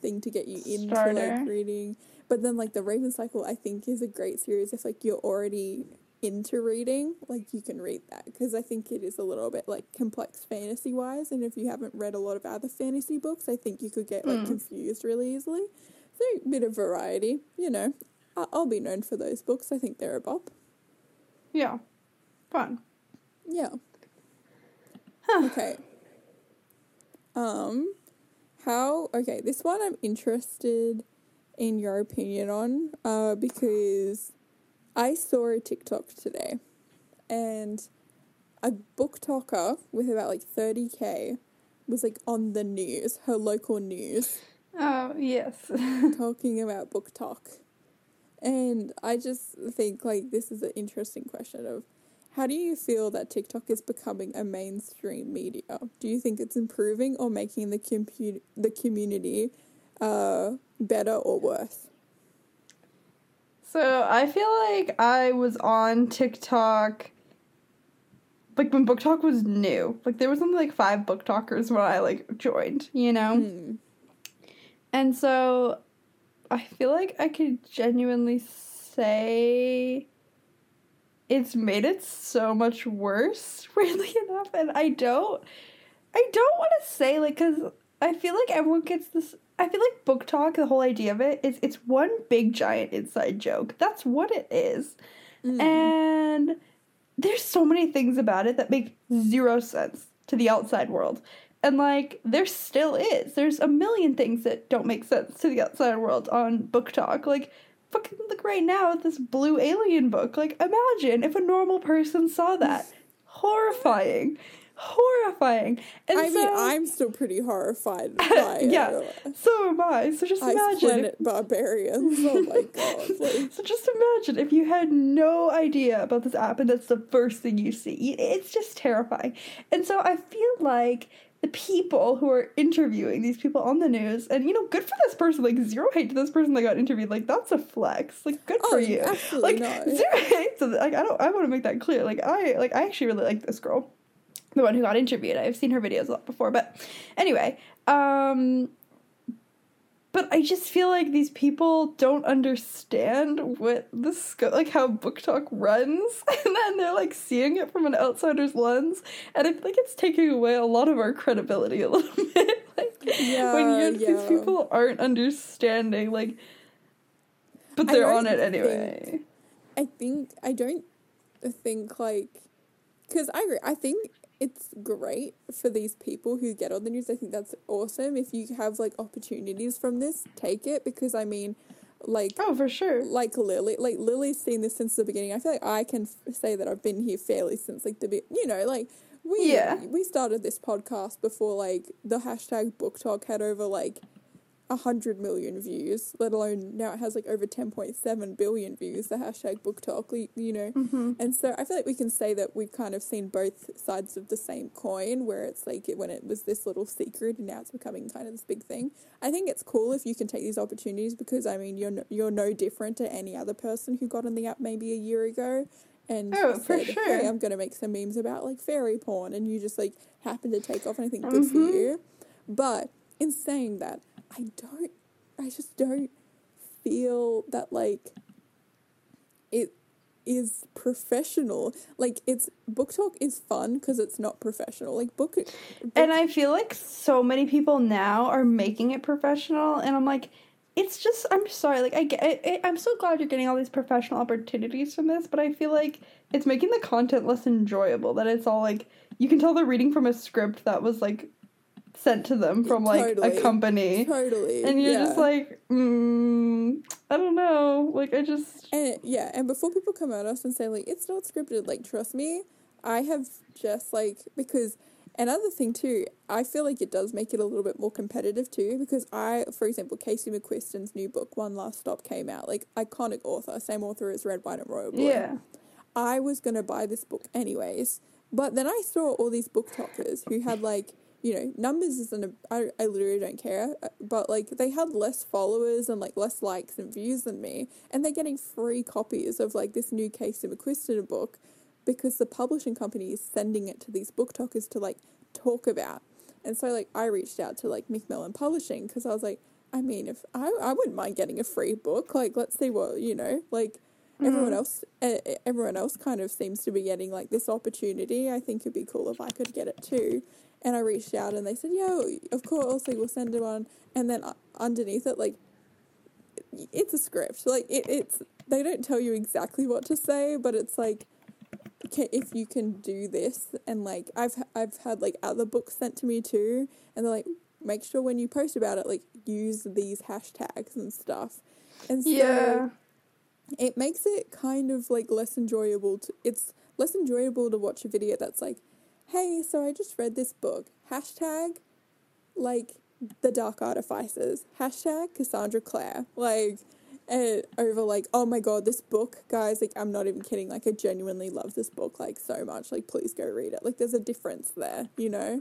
Speaker 1: thing to get you into
Speaker 2: Starter.
Speaker 1: like reading. But then like the Raven Cycle, I think is a great series if like you're already into reading, like you can read that because I think it is a little bit like complex fantasy wise, and if you haven't read a lot of other fantasy books, I think you could get like
Speaker 2: Mm.
Speaker 1: confused really easily. So a bit of variety, you know. I- I'll be known for those books. I think they're a bop.
Speaker 2: Yeah. Fun.
Speaker 1: Yeah.
Speaker 2: Huh.
Speaker 1: Okay. Um, how? Okay, this one I'm interested in your opinion on uh, because I saw a TikTok today and a BookToker with about like 30k was like on the news, her local news,
Speaker 2: Oh yes. [LAUGHS]
Speaker 1: talking about BookTok. And I just think like this is an interesting question of how do you feel that TikTok is becoming a mainstream media? Do you think it's improving or making the compu- the community uh, better or worse?
Speaker 2: So I feel like I was on TikTok like when BookTok was new. Like there was only like five BookTokers when I like joined, you know?
Speaker 1: Hmm.
Speaker 2: And so I feel like I could genuinely say it's made it so much worse, [LAUGHS] weirdly enough. And I don't I don't want to say like cuz I feel like everyone gets this I feel like BookTok, the whole idea of it is it's one big giant inside joke. That's what it is.
Speaker 1: Mm.
Speaker 2: And there's so many things about it that make zero sense to the outside world. And like there still is. There's a million things that don't make sense to the outside world on BookTok. Like fucking look right now at this blue alien book. Like imagine if a normal person saw that. [LAUGHS] Horrifying. Horrifying. And
Speaker 1: I
Speaker 2: so,
Speaker 1: mean, I'm still pretty horrified [LAUGHS] by
Speaker 2: Yeah.
Speaker 1: it.
Speaker 2: so am I. So just
Speaker 1: Ice
Speaker 2: imagine.
Speaker 1: Planet Barbarians. Oh my god. [LAUGHS] Like,
Speaker 2: So just imagine if you had no idea about this app and that's the first thing you see. It's just terrifying. And so I feel like the people who are interviewing these people on the news, and you know, good for this person. Like zero hate to this person that got interviewed. Like that's a flex. Like good
Speaker 1: Oh,
Speaker 2: for you. like
Speaker 1: not. [LAUGHS]
Speaker 2: zero hate. So like I don't. I want to make that clear. Like I like I actually really like this girl, the one who got interviewed. I've seen her videos a lot before, but anyway. Um, but I just feel like these people don't understand what the scope, like how BookTok runs, [LAUGHS] and then they're like seeing it from an outsider's lens, and I feel like it's taking away a lot of our credibility a [LAUGHS] little bit. like
Speaker 1: Yeah,
Speaker 2: when you
Speaker 1: yeah.
Speaker 2: these people aren't understanding, like, but they're on it
Speaker 1: think-
Speaker 2: anyway.
Speaker 1: I think I don't think like because I agree. I think it's great for these people who get on the news. I think that's awesome. If you have like opportunities from this, take it because I mean, like
Speaker 2: Oh, for sure.
Speaker 1: like Lily, like Lily's seen this since the beginning. I feel like I can f- say that I've been here fairly since like the be- you know like we
Speaker 2: Yeah.
Speaker 1: we started this podcast before like the hashtag BookTok had over like a hundred million views, let alone now it has like over ten point seven billion views. The hashtag BookTok, you you know,
Speaker 2: Mm-hmm.
Speaker 1: and so I feel like we can say that we've kind of seen both sides of the same coin, where it's like it, when it was this little secret and now it's becoming kind of this big thing. I think it's cool if you can take these opportunities because I mean you're no, you're no different to any other person who got on the app maybe a year ago. And
Speaker 2: Oh, for
Speaker 1: said,
Speaker 2: sure.
Speaker 1: Hey, I'm gonna make some memes about like fairy porn, and you just like happen to take off, and I think good for
Speaker 2: Mhm.
Speaker 1: you. But in saying that, I don't, I just don't feel that like it is professional. Like it's BookTok is fun because it's not professional. Like book, book
Speaker 2: And I feel like so many people now are making it professional, and I'm like, it's just I'm sorry, like I get, I, I'm so glad you're getting all these professional opportunities from this, but I feel like it's making the content less enjoyable. That it's all like you can tell they're reading from a script that was like sent to them from like
Speaker 1: Totally.
Speaker 2: a company,
Speaker 1: totally,
Speaker 2: and you're
Speaker 1: yeah.
Speaker 2: just like, mm, I don't know, like I just
Speaker 1: And yeah, and before people come at us and say like it's not scripted, like trust me, I have just like because another thing too, I feel like it does make it a little bit more competitive too because I, for example, Casey McQuiston's new book One Last Stop came out, like iconic author, same author as Red, White, and Royal Blue.
Speaker 2: yeah.
Speaker 1: I was gonna buy this book anyways, but then I saw all these BookTokers who had like you know numbers isn't a I, I literally don't care, uh, but like they had less followers and like less likes and views than me, and they're getting free copies of like this new Casey McQuiston book because the publishing company is sending it to these BookTokers to like talk about, and so like I reached out to like Macmillan Publishing because I was like, I mean, if I I wouldn't mind getting a free book, like let's see what you know like everyone
Speaker 2: Mhm.
Speaker 1: else uh, everyone else kind of seems to be getting like this opportunity i think it'd be cool if i could get it too and i reached out and they said yeah of course like we'll send it on and then uh, underneath it like it's a script like it, it's they don't tell you exactly what to say but it's like if you can do this and like i've i've had like other books sent to me too and they're like make sure when you post about it, like use these hashtags and stuff. And so
Speaker 2: Yeah.
Speaker 1: It makes it kind of like less enjoyable to it's less enjoyable to watch a video that's like hey so i just read this book. Hashtag like the dark artifices. hashtag cassandra clare. Like over like oh my god this book guys like i'm not even kidding. Like i genuinely love this book like so much. Like please go read it. Like there's a difference there you know?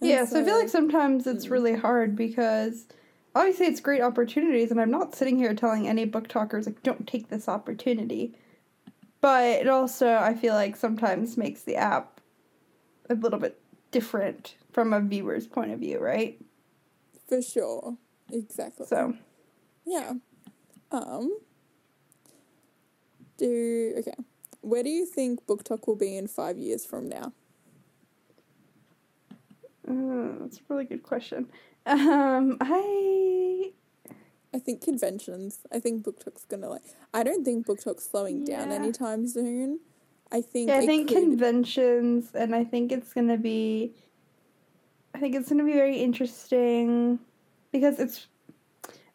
Speaker 1: And
Speaker 2: Yeah, so I feel like sometimes it's
Speaker 1: Mm.
Speaker 2: really hard because obviously it's great opportunities, and I'm not sitting here telling any BookTokers like don't take this opportunity. But it also I feel like sometimes makes the app a little bit different from a viewer's point of view, right?
Speaker 1: for sure exactly
Speaker 2: So
Speaker 1: Yeah. Um. Do okay. Where do you think BookTok will be in five years from now?
Speaker 2: uh, that's a really good question. Um, I
Speaker 1: I think conventions. I think BookTok's gonna like. I don't think BookTok's slowing down anytime soon. I think.
Speaker 2: Yeah, I think
Speaker 1: could-
Speaker 2: conventions, and I think it's gonna be. I think it's gonna be very interesting because it's.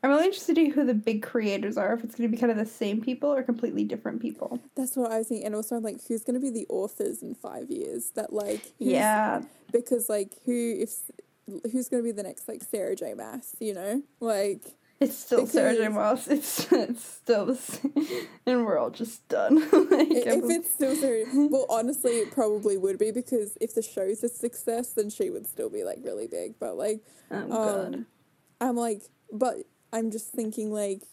Speaker 2: I'm really interested to see who the big creators are. If it's gonna be kind of the same people or completely different people.
Speaker 1: That's what I was thinking, and also like, who's gonna be the authors in five years? That like.
Speaker 2: Yeah,
Speaker 1: Because like, who if who's gonna be the next like Sarah J. Maas? You know, like.
Speaker 2: it's still Sarah J. Maas. It's it's still the same, and we're all just done. [LAUGHS] like,
Speaker 1: if
Speaker 2: everyone-
Speaker 1: it's still so well honestly it probably would be because if the show's a success then she would still be like really big but like
Speaker 2: oh god.
Speaker 1: um i'm like but i'm just thinking like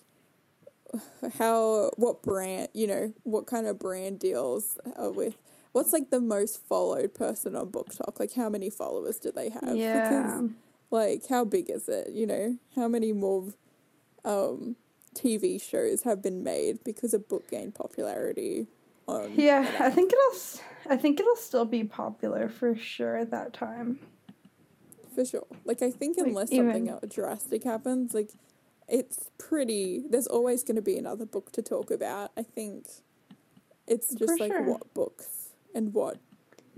Speaker 1: how what brand you know what kind of brand deals are with what's like the most followed person on BookTok like how many followers do they have
Speaker 2: yeah.
Speaker 1: because like how big is it you know how many more um tv shows have been made because a book gained popularity on
Speaker 2: Yeah, I think it'll. I think it'll still be popular for sure at that time.
Speaker 1: For sure. Like I think
Speaker 2: Like,
Speaker 1: unless something
Speaker 2: even-
Speaker 1: drastic happens, like it's pretty there's always gonna be another book to talk about. I think it's just
Speaker 2: For
Speaker 1: like
Speaker 2: sure.
Speaker 1: what books and what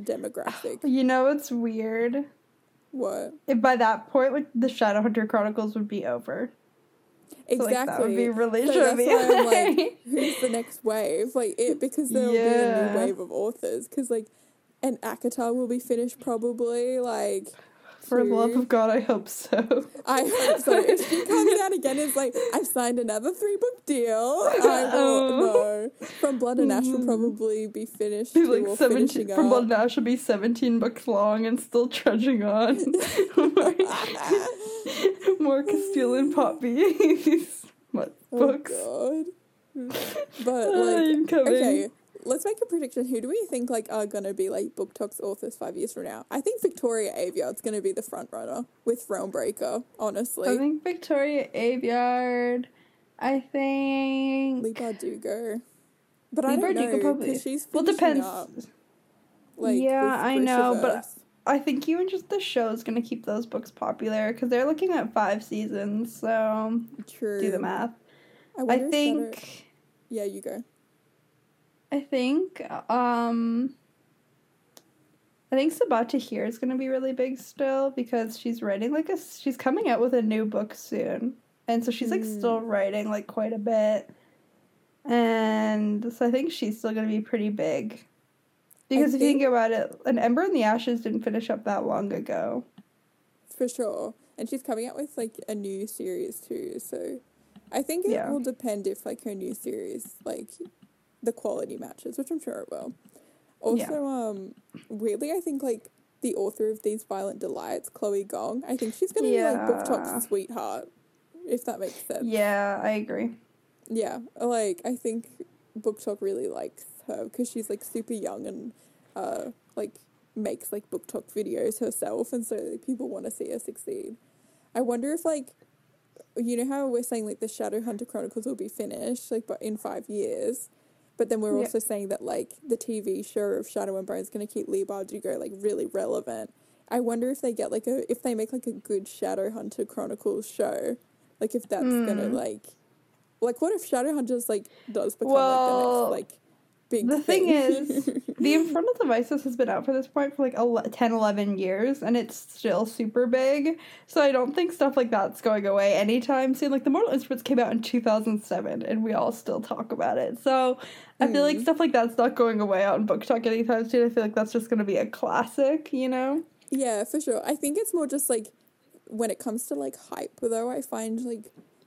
Speaker 1: demographic.
Speaker 2: You know, it's weird.
Speaker 1: what
Speaker 2: If by that point, like, the Shadowhunter Chronicles would be over. So, like,
Speaker 1: exactly.
Speaker 2: that would be really
Speaker 1: So that's why I'm like, [LAUGHS] who's the next wave? Like it because there'll be a new wave of authors. Because like, and ACOTAR will be finished probably. Like,
Speaker 2: For the love of God, I hope so.
Speaker 1: I hope so. If she comes out again, it's like I've signed another three book deal. I will [LAUGHS] oh. no. From Blood and Ash will mm-hmm. probably be finished.
Speaker 2: Be like seventeen. From
Speaker 1: up.
Speaker 2: Blood and Ash will be seventeen books long and still trudging on. [LAUGHS] [LAUGHS] More Castilian poppies. What
Speaker 1: Oh
Speaker 2: books?
Speaker 1: god. But ah, like,
Speaker 2: I'm coming.
Speaker 1: okay, let's make a prediction. Who do we think like are gonna be like BookTok's authors five years from now? I think Victoria Aveyard's gonna be the front runner with Realmbreaker. Honestly,
Speaker 2: I think Victoria Aveyard. I think.
Speaker 1: Leigh Bardugo. But I don't
Speaker 2: Bardugo
Speaker 1: know
Speaker 2: probably-
Speaker 1: she's
Speaker 2: Well, depends.
Speaker 1: up. Like,
Speaker 2: Yeah, I know, but I think even just the show is gonna keep those books popular because they're looking at five seasons. So
Speaker 1: True.
Speaker 2: do the math.
Speaker 1: I,
Speaker 2: I
Speaker 1: wonder if Shadow-
Speaker 2: think.
Speaker 1: Yeah, you go.
Speaker 2: I think. Um. I think Sabaa Tahir is gonna be really big still because she's writing like a. She's coming out with a new book soon, and so she's like
Speaker 1: Mm.
Speaker 2: still writing like quite a bit, and so I think she's still gonna be pretty big. Because if you
Speaker 1: think-
Speaker 2: think about it, an Ember in the Ashes didn't finish up that long ago.
Speaker 1: For sure. And she's coming out with like a new series too, so I think it
Speaker 2: Yeah.
Speaker 1: will depend if like her new series like the quality matches, which I'm sure it will. Also, um weirdly I think like the author of these Violent Delights, Chloe Gong, I think she's gonna be like BookTok's sweetheart, if that makes sense.
Speaker 2: Yeah, I agree.
Speaker 1: Yeah, like I think BookTok really likes her because she's like super young and uh like makes like BookTok videos herself, and so like, people want to see her succeed. I wonder if like you know how we're saying like the Shadowhunter Chronicles will be finished like but in five years, but then we're
Speaker 2: Yeah.
Speaker 1: also saying that like the TV show of Shadow and Bone is going to keep Leigh Bardugo like really relevant. I wonder if they get like a if they make like a good Shadowhunter Chronicles show, like if that's gonna
Speaker 2: Hmm.
Speaker 1: like like what if Shadowhunters like does become
Speaker 2: Well-
Speaker 1: like the next like big.
Speaker 2: The thing is, [LAUGHS] the Infernal Devices has been out for this point for like ele- 10, 11 years, and it's still super big. So I don't think stuff like that's going away anytime soon. Like the Mortal Instruments came out in 2007, and we all still talk about it. So I feel like
Speaker 1: Mm.
Speaker 2: stuff like that's not going away out in BookTok anytime soon. I feel like that's just going to be a classic, you know?
Speaker 1: Yeah, for sure. I think it's more just like when it comes to like hype, though. I find like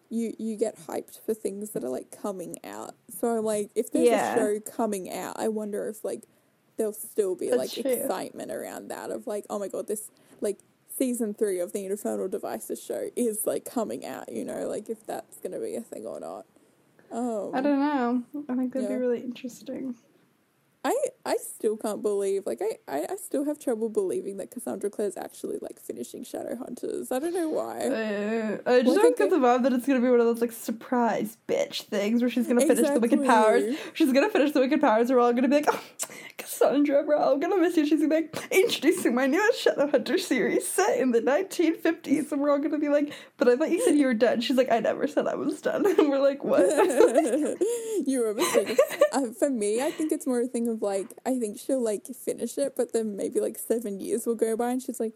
Speaker 1: you you get hyped for things that are like coming out. So I'm like, if there's
Speaker 2: Yeah.
Speaker 1: a show coming out, I wonder if like there'll still be
Speaker 2: That's
Speaker 1: like
Speaker 2: true.
Speaker 1: excitement around that of like, oh my god, this like season three of the Infernal Devices show is like coming out. You know, like if that's gonna be a thing or not. Um,
Speaker 2: I don't know. I think that'd
Speaker 1: Yeah.
Speaker 2: be really interesting.
Speaker 1: I I still can't believe like I, I, I still have trouble believing that Cassandra Clare's actually like finishing Shadowhunters. I don't know why.
Speaker 2: Uh, I just
Speaker 1: I
Speaker 2: don't get the vibe that it's gonna be one of those like surprise bitch things where she's gonna finish the Wicked Powers. She's gonna finish the Wicked Powers. We're all gonna be like, [LAUGHS] oh, Cassandra, we're all gonna miss you. She's gonna be like, introducing my newest Shadowhunter series set in the 1950s, and we're all gonna be like, but I thought you said you were done. She's like, I never said I was done. [LAUGHS] And we're like, what? [LAUGHS]
Speaker 1: you were mistaken. [LAUGHS] uh, for me, I think it's more a thing of like I think she'll like finish it, but then maybe like seven years will go by, and she's like,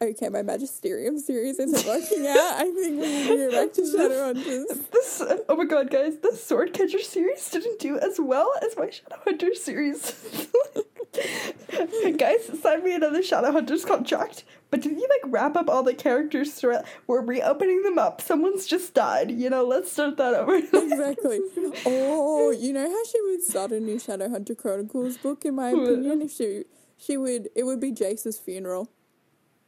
Speaker 1: "Okay, my Magisterium series isn't working out. I think we need to go back to [LAUGHS] Shadowhunters."
Speaker 2: this, oh my god, guys, the Swordcatcher series didn't do as well as my Shadowhunter series. [LAUGHS] guys, sign me another Shadowhunters contract. But did you like wrap up all the characters throughout? We're reopening them up. Someone's just died. You know, let's start that over.
Speaker 1: exactly. [LAUGHS] Oh, you know how she would start a new Shadowhunter Chronicles book? In my opinion, if she she would, it would be Jace's funeral.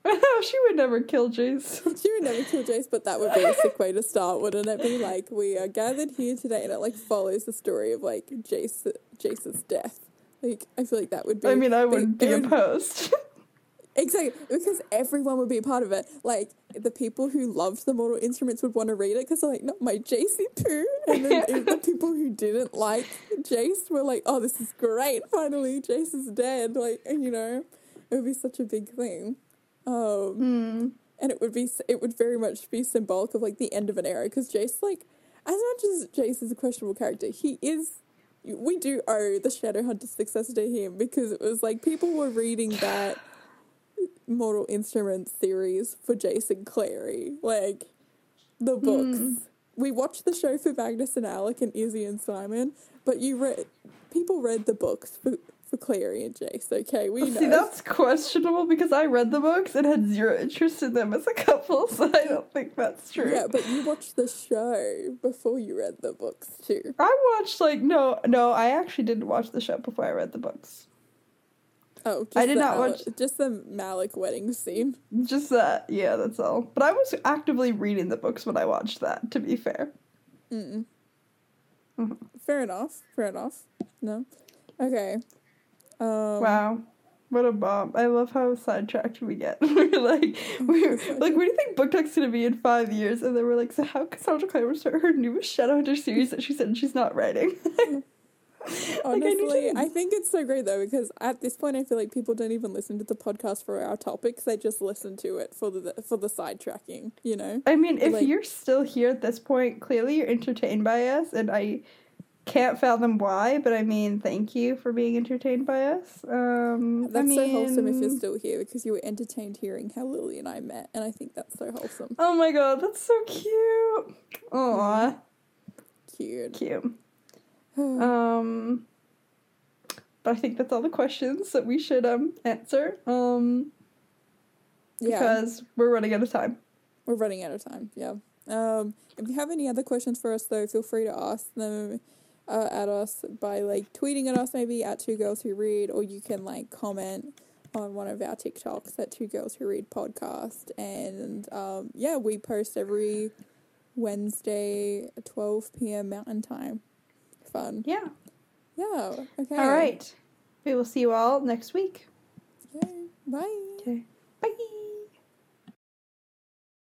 Speaker 1: [LAUGHS]
Speaker 2: she would never kill Jace. [LAUGHS]
Speaker 1: She would never kill Jace, but that would be a sick way to start, wouldn't it? Be like we are gathered here today, and it like follows the story of like Jace Jace's death. Like I feel like that would be.
Speaker 2: I mean, I wouldn't be
Speaker 1: would-
Speaker 2: opposed. [LAUGHS]
Speaker 1: Exactly, because everyone would be a part of it. Like the people who loved the Mortal Instruments would want to read it because they're like, "Not my Jacey poo," and then if the people who didn't like Jace were like, "Oh, this is great! Finally, Jace is dead!" Like, and, you know, it would be such a big thing. Um,
Speaker 2: Hmm.
Speaker 1: and it would be it would very much be symbolic of like the end of an era because Jace like as much as Jace is a questionable character, he is. We do owe the Shadowhunter success to him because it was like people were reading that Mortal Instruments series for Jason Clary, like the books. We watched the show for Magnus and Alec and Izzy and Simon, but you read people read the books for for Clary and Jace. Okay, we know.
Speaker 2: See, that's questionable because I read the books and had zero interest in them as a couple, so I don't think that's true.
Speaker 1: Yeah, but you watched the show before you read the books too.
Speaker 2: I watched like no, no. I actually didn't watch the show before I read the books.
Speaker 1: Oh, just
Speaker 2: I did not watch-
Speaker 1: just the Malec wedding scene.
Speaker 2: Just that, yeah, that's all. But I was actively reading the books when I watched that. To be fair,
Speaker 1: Mm.
Speaker 2: Mhm.
Speaker 1: Fair enough. Fair enough. No. Okay. Um,
Speaker 2: wow, what a bomb! I love how sidetracked we get. [LAUGHS] we're like, we're like, where do you think BookTok's gonna be in five years? And then we're like, so how Cassandra will start her newest Shadowhunter series that she said she's not writing? [LAUGHS] Like, I
Speaker 1: Honestly, I think it's so great though because at this point I feel like people don't even listen to the podcast for our topics; they just listen to it for the for the sidetracking. You know.
Speaker 2: I mean, if
Speaker 1: Like-
Speaker 2: you're still here at this point, clearly you're entertained by us, and I can't fathom why. But I mean, thank you for being entertained by us. Um, I
Speaker 1: That's so wholesome if you're still here because you were entertained hearing how Lily and I met, and I think that's so wholesome.
Speaker 2: Oh my god, that's so cute. Aw,
Speaker 1: Cute.
Speaker 2: cute. [SIGHS] Um, but I think that's all the questions that we should um answer. Um,
Speaker 1: yeah.
Speaker 2: because we're running out of time.
Speaker 1: We're running out of time. Yeah. Um, if you have any other questions for us, though, feel free to ask them uh, at us by like tweeting at us, maybe at Two Girls Who Read, or you can like comment on one of our TikToks at Two Girls Who Read podcast. And um, yeah, we post every Wednesday, twelve p.m. Mountain Time. Fun.
Speaker 2: Yeah.
Speaker 1: Yeah. Okay.
Speaker 2: All right. We will see you all next week.
Speaker 1: Okay. Bye.
Speaker 2: Okay. Bye.